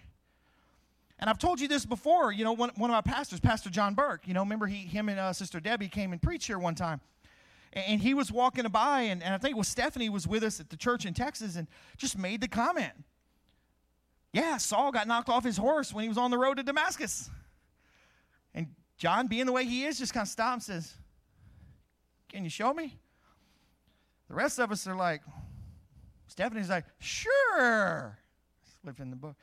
And I've told you this before. You know, one, one of my pastors, Pastor John Burke, you know, remember he, him and uh, Sister Debbie came and preached here one time. And, and he was walking by, and, and I think it was Stephanie was with us at the church in Texas and just made the comment. Yeah, Saul got knocked off his horse when he was on the road to Damascus. And John, being the way he is, just kind of stops and says, can you show me? The rest of us are like, Stephanie's like, Sure. Flipping the book.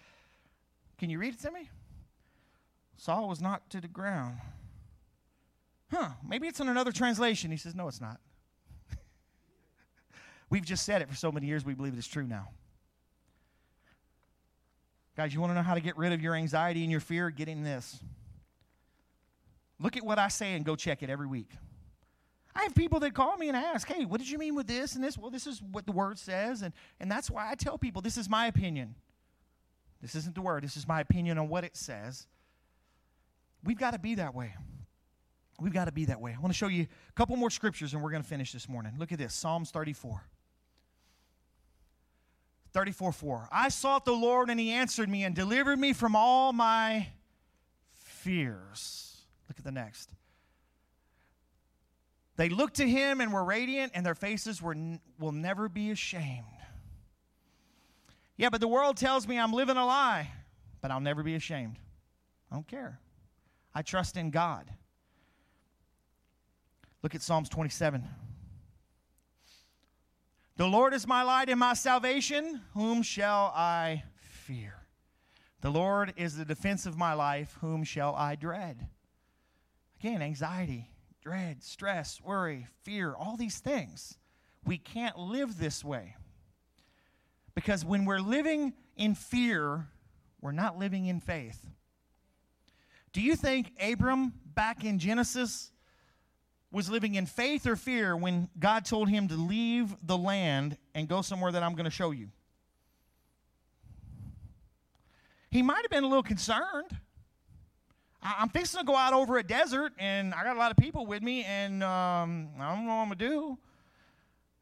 Can you read it to me? Saul was knocked to the ground. Huh, maybe it's in another translation. He says, No, it's not. We've just said it for so many years, we believe it's true now. Guys, you want to know how to get rid of your anxiety and your fear? Get in this. Look at what I say and go check it every week. I have people that call me and ask, hey, what did you mean with this and this? Well, this is what the word says. And, and that's why I tell people this is my opinion. This isn't the word, this is my opinion on what it says. We've got to be that way. We've got to be that way. I want to show you a couple more scriptures and we're going to finish this morning. Look at this Psalms 34. 34 4. I sought the Lord and he answered me and delivered me from all my fears. Look at the next. They looked to him and were radiant, and their faces were, will never be ashamed. Yeah, but the world tells me I'm living a lie, but I'll never be ashamed. I don't care. I trust in God. Look at Psalms 27. The Lord is my light and my salvation. Whom shall I fear? The Lord is the defense of my life. Whom shall I dread? Again, anxiety, dread, stress, worry, fear, all these things. We can't live this way. Because when we're living in fear, we're not living in faith. Do you think Abram back in Genesis was living in faith or fear when God told him to leave the land and go somewhere that I'm going to show you? He might have been a little concerned. I'm fixing to go out over a desert, and I got a lot of people with me, and um, I don't know what I'm going to do.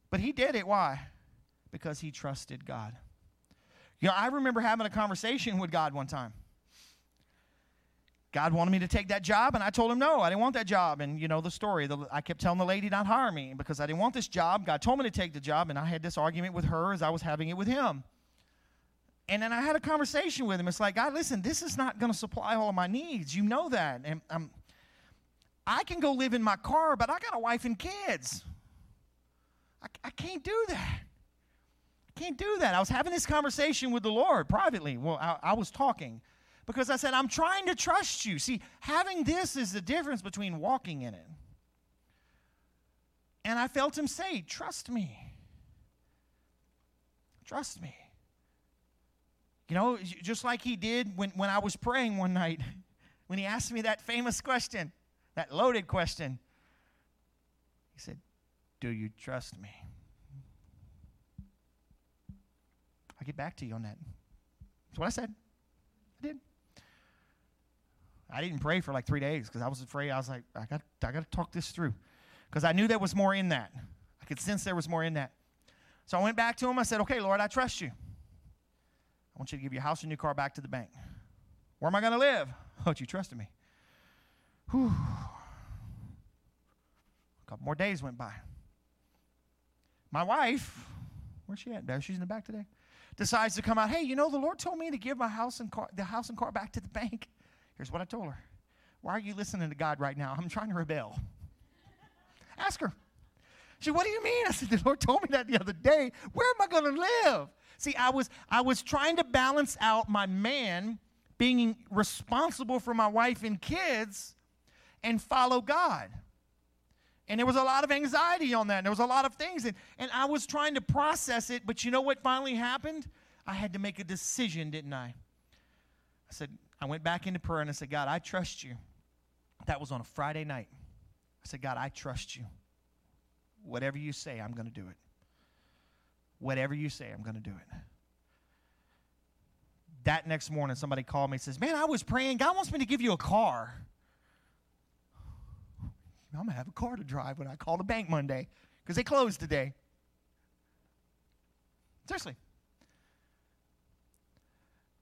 But he did it. Why? Because he trusted God. You know, I remember having a conversation with God one time. God wanted me to take that job, and I told him no, I didn't want that job. And you know the story. The, I kept telling the lady not hire me because I didn't want this job. God told me to take the job, and I had this argument with her as I was having it with him. And then I had a conversation with him. It's like, God, listen, this is not going to supply all of my needs. You know that. And I'm, I can go live in my car, but I got a wife and kids. I, I can't do that. I can't do that. I was having this conversation with the Lord privately. Well, I, I was talking because I said, I'm trying to trust you. See, having this is the difference between walking in it. And I felt him say, Trust me. Trust me. You know, just like he did when, when I was praying one night, when he asked me that famous question, that loaded question. He said, Do you trust me? I'll get back to you on that. That's what I said. I did. I didn't pray for like three days because I was afraid. I was like, I got, I got to talk this through because I knew there was more in that. I could sense there was more in that. So I went back to him. I said, Okay, Lord, I trust you. I want you to give your house and your car back to the bank. Where am I going to live? Oh, you trusted me. Whew. A couple more days went by. My wife, where's she at? There, she's in the back today. Decides to come out. Hey, you know the Lord told me to give my house and car, the house and car back to the bank. Here's what I told her. Why are you listening to God right now? I'm trying to rebel. Ask her. She said, What do you mean? I said, The Lord told me that the other day. Where am I going to live? See, I was, I was trying to balance out my man being responsible for my wife and kids and follow God. And there was a lot of anxiety on that. And there was a lot of things. And, and I was trying to process it. But you know what finally happened? I had to make a decision, didn't I? I said, I went back into prayer and I said, God, I trust you. That was on a Friday night. I said, God, I trust you. Whatever you say, I'm going to do it. Whatever you say, I'm going to do it. That next morning, somebody called me and says, Man, I was praying. God wants me to give you a car. I'm going to have a car to drive when I call the bank Monday because they closed today. Seriously.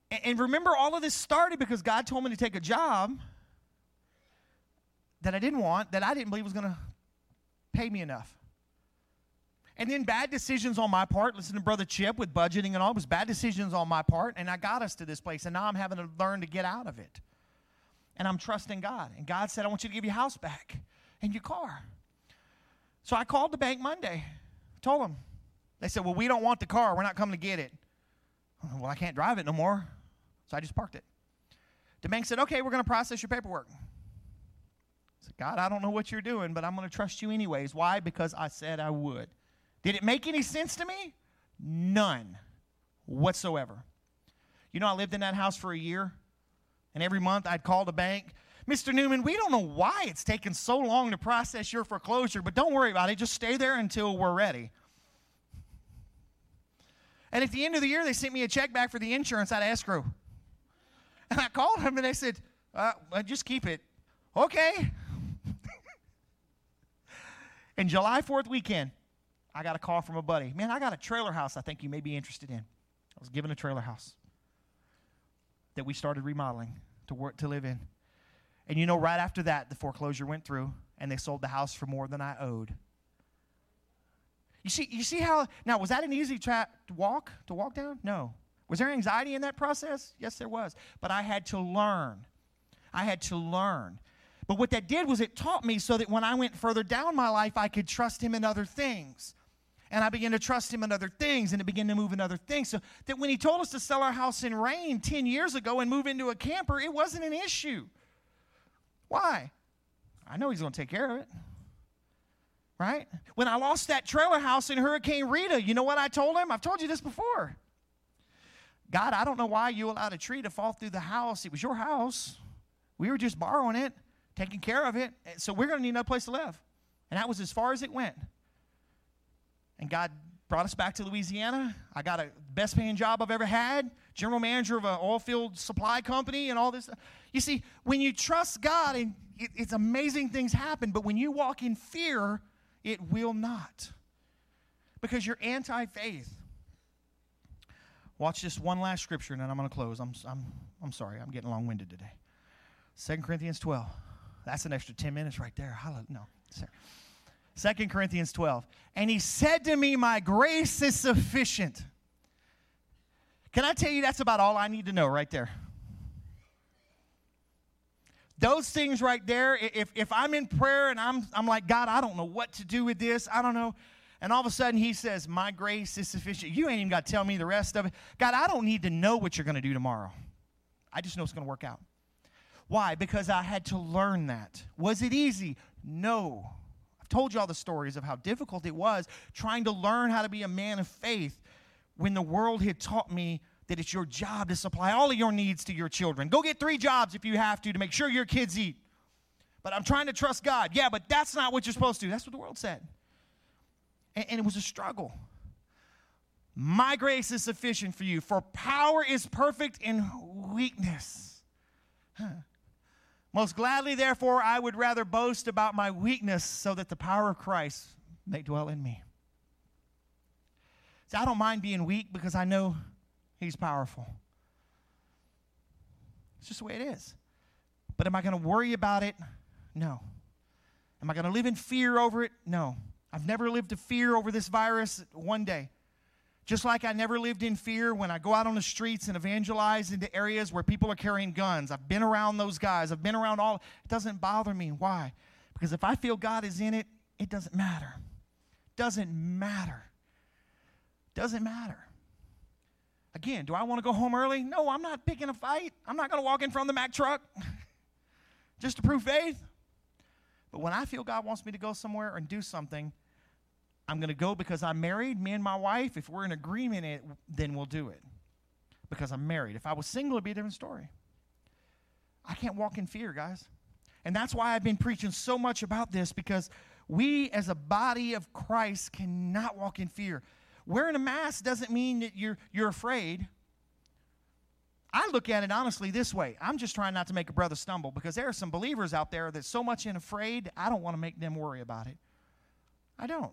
And, and remember, all of this started because God told me to take a job that I didn't want, that I didn't believe was going to pay me enough. And then bad decisions on my part. Listen to Brother Chip with budgeting and all. It was bad decisions on my part, and I got us to this place. And now I'm having to learn to get out of it. And I'm trusting God. And God said, I want you to give your house back and your car. So I called the bank Monday. Told them. They said, Well, we don't want the car. We're not coming to get it. Well, I can't drive it no more. So I just parked it. The bank said, Okay, we're going to process your paperwork. I said, God, I don't know what you're doing, but I'm going to trust you anyways. Why? Because I said I would. Did it make any sense to me? None whatsoever. You know, I lived in that house for a year, and every month I'd call the bank. Mr. Newman, we don't know why it's taken so long to process your foreclosure, but don't worry about it. Just stay there until we're ready. And at the end of the year, they sent me a check back for the insurance out of escrow. And I called them and they said, uh, just keep it. Okay. and July 4th weekend, I got a call from a buddy. Man, I got a trailer house I think you may be interested in. I was given a trailer house that we started remodeling to work to live in. And you know, right after that, the foreclosure went through and they sold the house for more than I owed. You see, you see how now was that an easy track to walk to walk down? No. Was there anxiety in that process? Yes, there was. But I had to learn. I had to learn. But what that did was it taught me so that when I went further down my life, I could trust him in other things. And I began to trust him in other things, and it began to move in other things. So that when he told us to sell our house in Rayne 10 years ago and move into a camper, it wasn't an issue. Why? I know he's going to take care of it. Right? When I lost that trailer house in Hurricane Rita, you know what I told him? I've told you this before. God, I don't know why you allowed a tree to fall through the house. It was your house. We were just borrowing it, taking care of it. So we're going to need another place to live. And that was as far as it went. And God brought us back to Louisiana. I got a best paying job I've ever had, general manager of an oil field supply company, and all this. You see, when you trust God, and it, it's amazing things happen, but when you walk in fear, it will not. Because you're anti faith. Watch this one last scripture, and then I'm going to close. I'm, I'm, I'm sorry, I'm getting long winded today. 2 Corinthians 12. That's an extra 10 minutes right there. Hallelujah. No, sorry. 2 Corinthians 12. And he said to me, My grace is sufficient. Can I tell you that's about all I need to know right there? Those things right there, if, if I'm in prayer and I'm, I'm like, God, I don't know what to do with this, I don't know. And all of a sudden he says, My grace is sufficient. You ain't even got to tell me the rest of it. God, I don't need to know what you're going to do tomorrow. I just know it's going to work out. Why? Because I had to learn that. Was it easy? No. Told you all the stories of how difficult it was trying to learn how to be a man of faith when the world had taught me that it's your job to supply all of your needs to your children. Go get three jobs if you have to to make sure your kids eat. But I'm trying to trust God. Yeah, but that's not what you're supposed to. do. That's what the world said. And, and it was a struggle. My grace is sufficient for you, for power is perfect in weakness. Huh. Most gladly, therefore, I would rather boast about my weakness so that the power of Christ may dwell in me. See, I don't mind being weak because I know He's powerful. It's just the way it is. But am I going to worry about it? No. Am I going to live in fear over it? No. I've never lived in fear over this virus one day. Just like I never lived in fear when I go out on the streets and evangelize into areas where people are carrying guns. I've been around those guys. I've been around all. It doesn't bother me. Why? Because if I feel God is in it, it doesn't matter. Doesn't matter. Doesn't matter. Again, do I want to go home early? No, I'm not picking a fight. I'm not going to walk in front of the Mack truck just to prove faith. But when I feel God wants me to go somewhere and do something, I'm going to go because I'm married, me and my wife. If we're in agreement, it, then we'll do it because I'm married. If I was single, it'd be a different story. I can't walk in fear, guys. And that's why I've been preaching so much about this because we as a body of Christ cannot walk in fear. Wearing a mask doesn't mean that you're, you're afraid. I look at it honestly this way. I'm just trying not to make a brother stumble because there are some believers out there that's so much in afraid, I don't want to make them worry about it. I don't.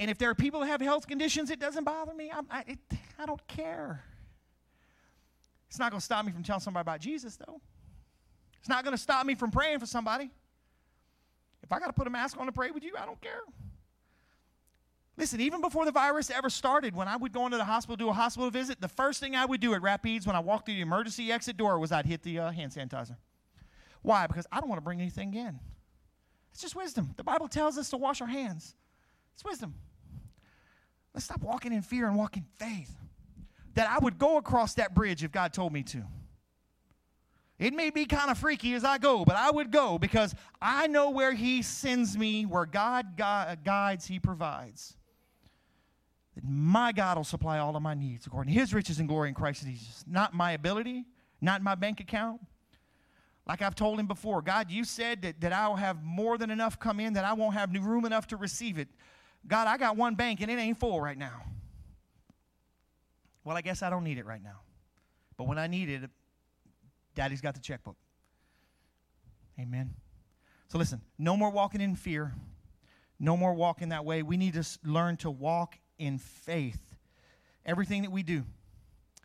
And if there are people that have health conditions, it doesn't bother me. I'm, I, it, I don't care. It's not going to stop me from telling somebody about Jesus, though. It's not going to stop me from praying for somebody. If I got to put a mask on to pray with you, I don't care. Listen, even before the virus ever started, when I would go into the hospital, do a hospital visit, the first thing I would do at Rapides when I walked through the emergency exit door was I'd hit the uh, hand sanitizer. Why? Because I don't want to bring anything in. It's just wisdom. The Bible tells us to wash our hands. It's wisdom. Let's stop walking in fear and walk in faith. That I would go across that bridge if God told me to. It may be kind of freaky as I go, but I would go because I know where He sends me, where God guides, He provides. That my God will supply all of my needs according to His riches and glory in Christ Jesus. Not my ability, not my bank account, Like I've told him before, God, you said that, that I'll have more than enough come in, that I won't have room enough to receive it. God, I got one bank and it ain't full right now. Well, I guess I don't need it right now. But when I need it, Daddy's got the checkbook. Amen. So listen, no more walking in fear. No more walking that way. We need to learn to walk in faith. Everything that we do.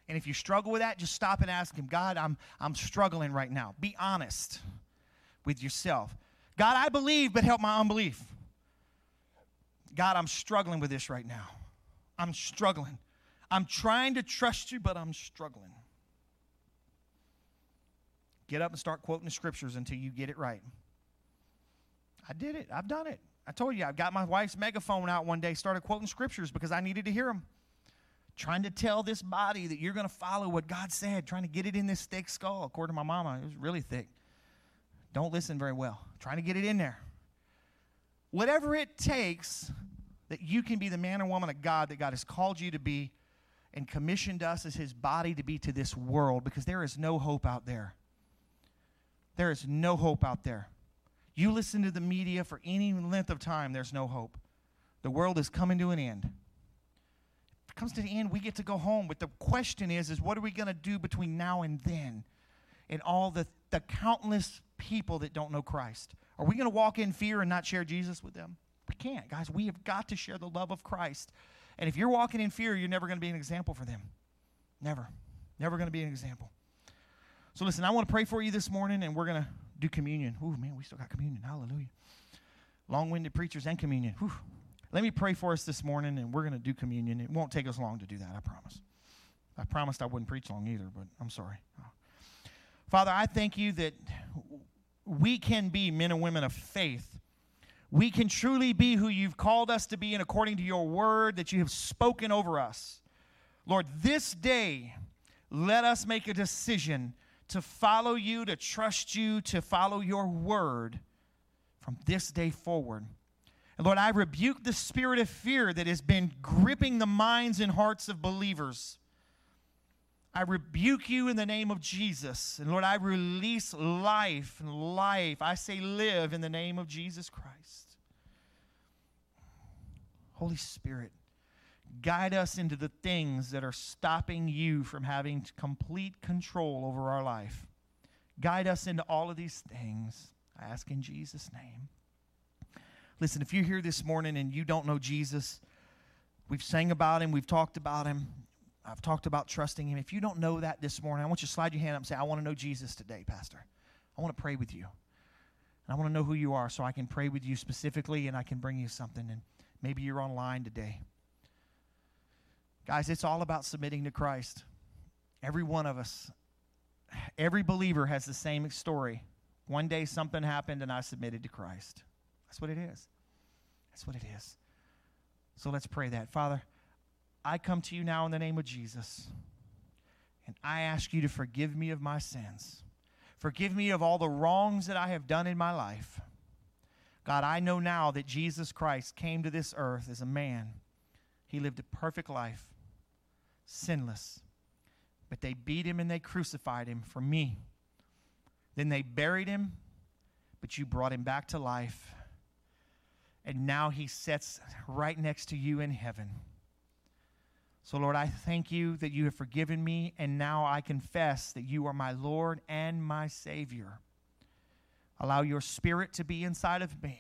And if you struggle with that, just stop and ask Him, God, I'm, I'm struggling right now. Be honest with yourself. God, I believe, but help my unbelief. God, I'm struggling with this right now. I'm struggling. I'm trying to trust you, but I'm struggling. Get up and start quoting the scriptures until you get it right. I did it. I've done it. I told you, I got my wife's megaphone out one day, started quoting scriptures because I needed to hear them. Trying to tell this body that you're going to follow what God said, trying to get it in this thick skull. According to my mama, it was really thick. Don't listen very well. Trying to get it in there. Whatever it takes that you can be the man or woman of God that God has called you to be and commissioned us as his body to be to this world because there is no hope out there. There is no hope out there. You listen to the media for any length of time, there's no hope. The world is coming to an end. If it comes to the end, we get to go home. But the question is, is what are we going to do between now and then? And all the, the countless people that don't know Christ. Are we going to walk in fear and not share Jesus with them? We can't, guys. We have got to share the love of Christ. And if you're walking in fear, you're never going to be an example for them. Never. Never going to be an example. So listen, I want to pray for you this morning, and we're going to do communion. Ooh, man, we still got communion. Hallelujah. Long winded preachers and communion. Whew. Let me pray for us this morning, and we're going to do communion. It won't take us long to do that, I promise. I promised I wouldn't preach long either, but I'm sorry. Father, I thank you that we can be men and women of faith. We can truly be who you've called us to be, and according to your word that you have spoken over us. Lord, this day, let us make a decision to follow you, to trust you, to follow your word from this day forward. And Lord, I rebuke the spirit of fear that has been gripping the minds and hearts of believers. I rebuke you in the name of Jesus. And Lord, I release life and life. I say live in the name of Jesus Christ. Holy Spirit, guide us into the things that are stopping you from having complete control over our life. Guide us into all of these things. I ask in Jesus' name. Listen, if you're here this morning and you don't know Jesus, we've sang about him, we've talked about him. I've talked about trusting him. If you don't know that this morning, I want you to slide your hand up and say, I want to know Jesus today, Pastor. I want to pray with you. And I want to know who you are so I can pray with you specifically and I can bring you something. And maybe you're online today. Guys, it's all about submitting to Christ. Every one of us, every believer has the same story. One day something happened and I submitted to Christ. That's what it is. That's what it is. So let's pray that. Father, I come to you now in the name of Jesus, and I ask you to forgive me of my sins. Forgive me of all the wrongs that I have done in my life. God, I know now that Jesus Christ came to this earth as a man. He lived a perfect life sinless. But they beat him and they crucified him for me. Then they buried him, but you brought him back to life. And now he sits right next to you in heaven. So, Lord, I thank you that you have forgiven me, and now I confess that you are my Lord and my Savior. Allow your spirit to be inside of me,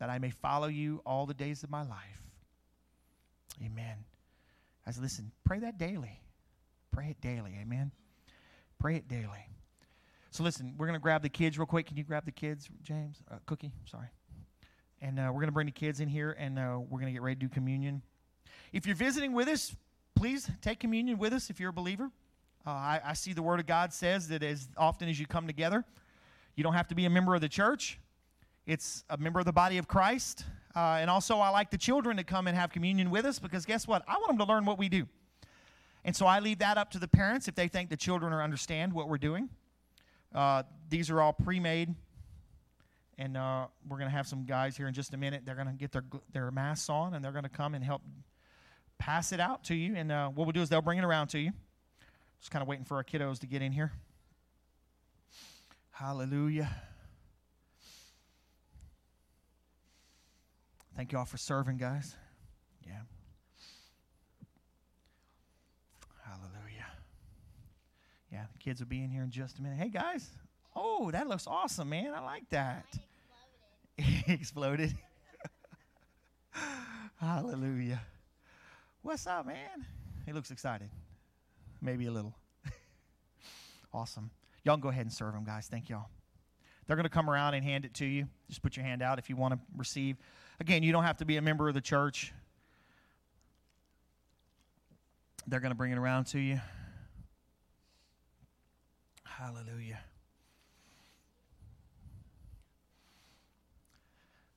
that I may follow you all the days of my life. Amen. Guys, listen, pray that daily. Pray it daily. Amen. Pray it daily. So listen, we're going to grab the kids real quick. Can you grab the kids, James? Uh, Cookie, sorry. And uh, we're going to bring the kids in here, and uh, we're going to get ready to do communion. If you're visiting with us, please take communion with us if you're a believer. Uh, I, I see the Word of God says that as often as you come together, you don't have to be a member of the church. It's a member of the body of Christ. Uh, and also, I like the children to come and have communion with us because guess what? I want them to learn what we do. And so I leave that up to the parents if they think the children are understand what we're doing. Uh, these are all pre-made, and uh, we're going to have some guys here in just a minute. They're going to get their their masks on, and they're going to come and help pass it out to you. And uh, what we'll do is they'll bring it around to you. Just kind of waiting for our kiddos to get in here. Hallelujah. Thank you all for serving, guys. Yeah. Hallelujah. Yeah, the kids will be in here in just a minute. Hey, guys. Oh, that looks awesome, man. I like that. exploded. Hallelujah. What's up, man? He looks excited. Maybe a little. awesome. Y'all go ahead and serve them, guys. Thank y'all. They're going to come around and hand it to you. Just put your hand out if you want to receive. Again, you don't have to be a member of the church. They're going to bring it around to you. Hallelujah.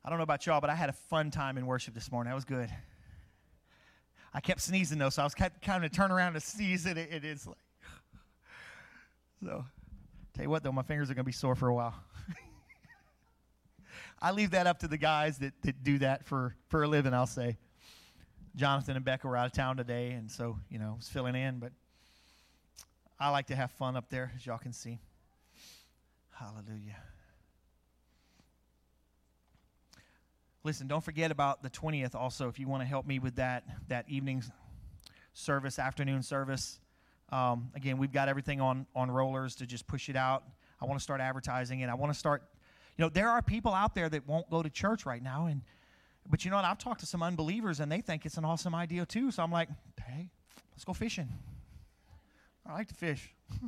I don't know about y'all, but I had a fun time in worship this morning. That was good. I kept sneezing though, so I was kind of turn around to sneeze, and it, it is like. So, tell you what though, my fingers are going to be sore for a while. I leave that up to the guys that, that do that for, for a living, I'll say. Jonathan and Becca were out of town today, and so, you know, I was filling in, but I like to have fun up there, as y'all can see. Hallelujah. Listen, don't forget about the 20th also if you want to help me with that, that evening service, afternoon service. Um, again, we've got everything on, on rollers to just push it out. I want to start advertising it. I want to start, you know, there are people out there that won't go to church right now. And, but you know what? I've talked to some unbelievers and they think it's an awesome idea too. So I'm like, hey, let's go fishing. I like to fish.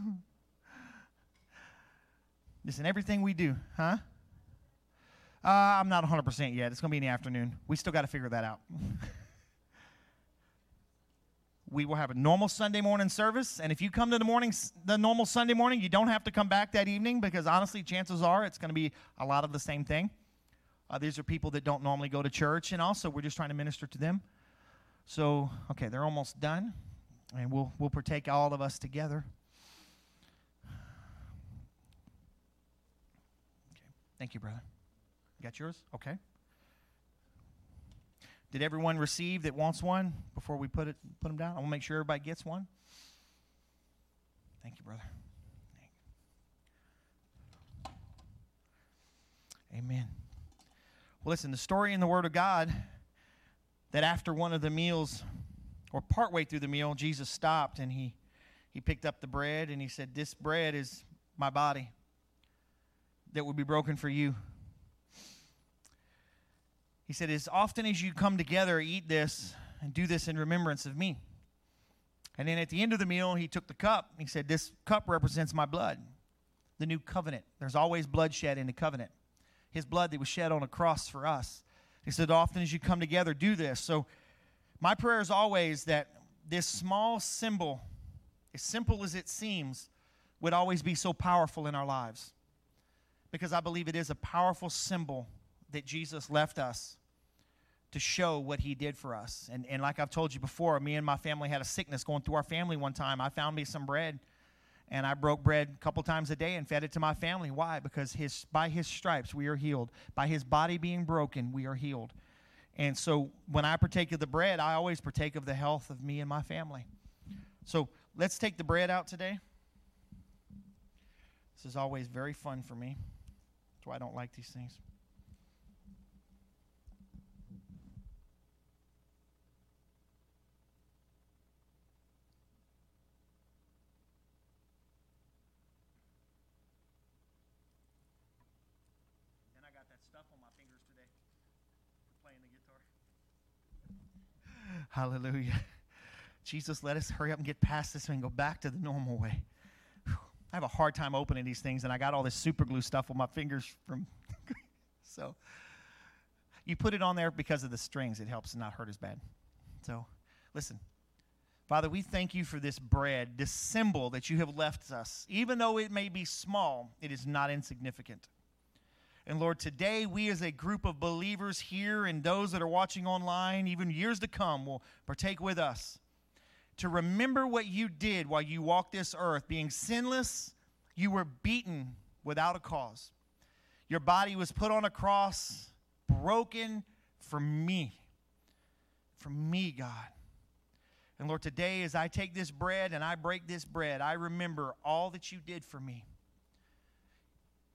Listen, everything we do, huh? Uh, I'm not 100% yet. It's going to be in the afternoon. We still got to figure that out. we will have a normal Sunday morning service, and if you come to the morning, the normal Sunday morning, you don't have to come back that evening because honestly, chances are it's going to be a lot of the same thing. Uh, these are people that don't normally go to church, and also we're just trying to minister to them. So, okay, they're almost done, and we'll we'll partake all of us together. Okay, thank you, brother. Got yours? Okay. Did everyone receive that wants one before we put it put them down? I want to make sure everybody gets one. Thank you, brother. Amen. Well, listen, the story in the Word of God that after one of the meals, or partway through the meal, Jesus stopped and he, he picked up the bread and he said, This bread is my body that will be broken for you. He said, As often as you come together, eat this and do this in remembrance of me. And then at the end of the meal, he took the cup. He said, This cup represents my blood, the new covenant. There's always bloodshed in the covenant. His blood that was shed on a cross for us. He said, Often as you come together, do this. So, my prayer is always that this small symbol, as simple as it seems, would always be so powerful in our lives. Because I believe it is a powerful symbol that Jesus left us to show what he did for us. And, and like I've told you before, me and my family had a sickness going through our family one time. I found me some bread and I broke bread a couple times a day and fed it to my family. Why? Because his, by his stripes we are healed. By his body being broken, we are healed. And so when I partake of the bread, I always partake of the health of me and my family. So let's take the bread out today. This is always very fun for me. That's why I don't like these things. Hallelujah. Jesus, let us hurry up and get past this and go back to the normal way. I have a hard time opening these things, and I got all this super glue stuff on my fingers from. so, you put it on there because of the strings. It helps not hurt as bad. So, listen. Father, we thank you for this bread, this symbol that you have left us. Even though it may be small, it is not insignificant. And Lord, today we as a group of believers here and those that are watching online, even years to come, will partake with us to remember what you did while you walked this earth. Being sinless, you were beaten without a cause. Your body was put on a cross, broken for me. For me, God. And Lord, today as I take this bread and I break this bread, I remember all that you did for me.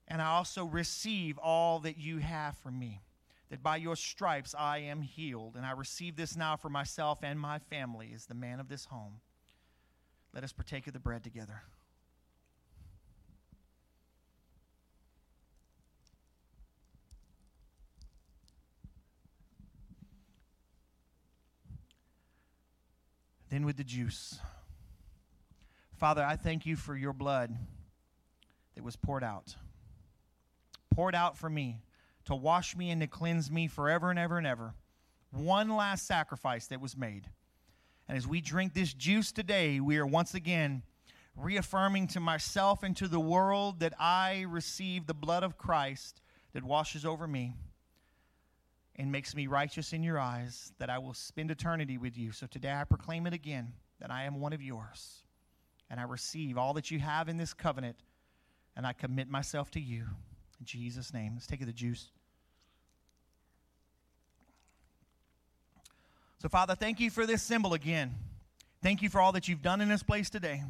And I also receive all that you have for me. That by your stripes I am healed, and I receive this now for myself and my family as the man of this home. Let us partake of the bread together. Then with the juice. Father, I thank you for your blood that was poured out. Poured out for me to wash me and to cleanse me forever and ever and ever. One last sacrifice that was made. And as we drink this juice today, we are once again reaffirming to myself and to the world that I receive the blood of Christ that washes over me and makes me righteous in your eyes, that I will spend eternity with you. So today I proclaim it again that I am one of yours. And I receive all that you have in this covenant, and I commit myself to you. Jesus' name. Let's take of the juice. So, Father, thank you for this symbol again. Thank you for all that you've done in this place today.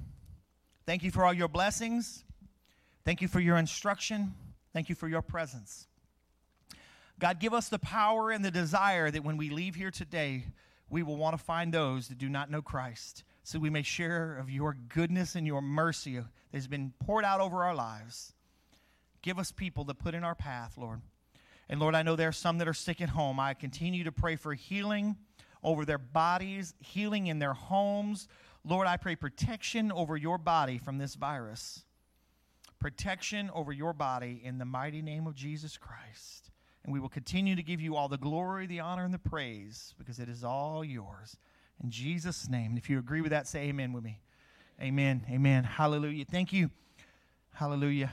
Thank you for all your blessings. Thank you for your instruction. Thank you for your presence. God, give us the power and the desire that when we leave here today, we will want to find those that do not know Christ so we may share of your goodness and your mercy that has been poured out over our lives. Give us people to put in our path, Lord. And Lord, I know there are some that are sick at home. I continue to pray for healing over their bodies, healing in their homes. Lord, I pray protection over your body from this virus. Protection over your body in the mighty name of Jesus Christ. And we will continue to give you all the glory, the honor, and the praise because it is all yours. In Jesus' name. And if you agree with that, say amen with me. Amen. Amen. Hallelujah. Thank you. Hallelujah.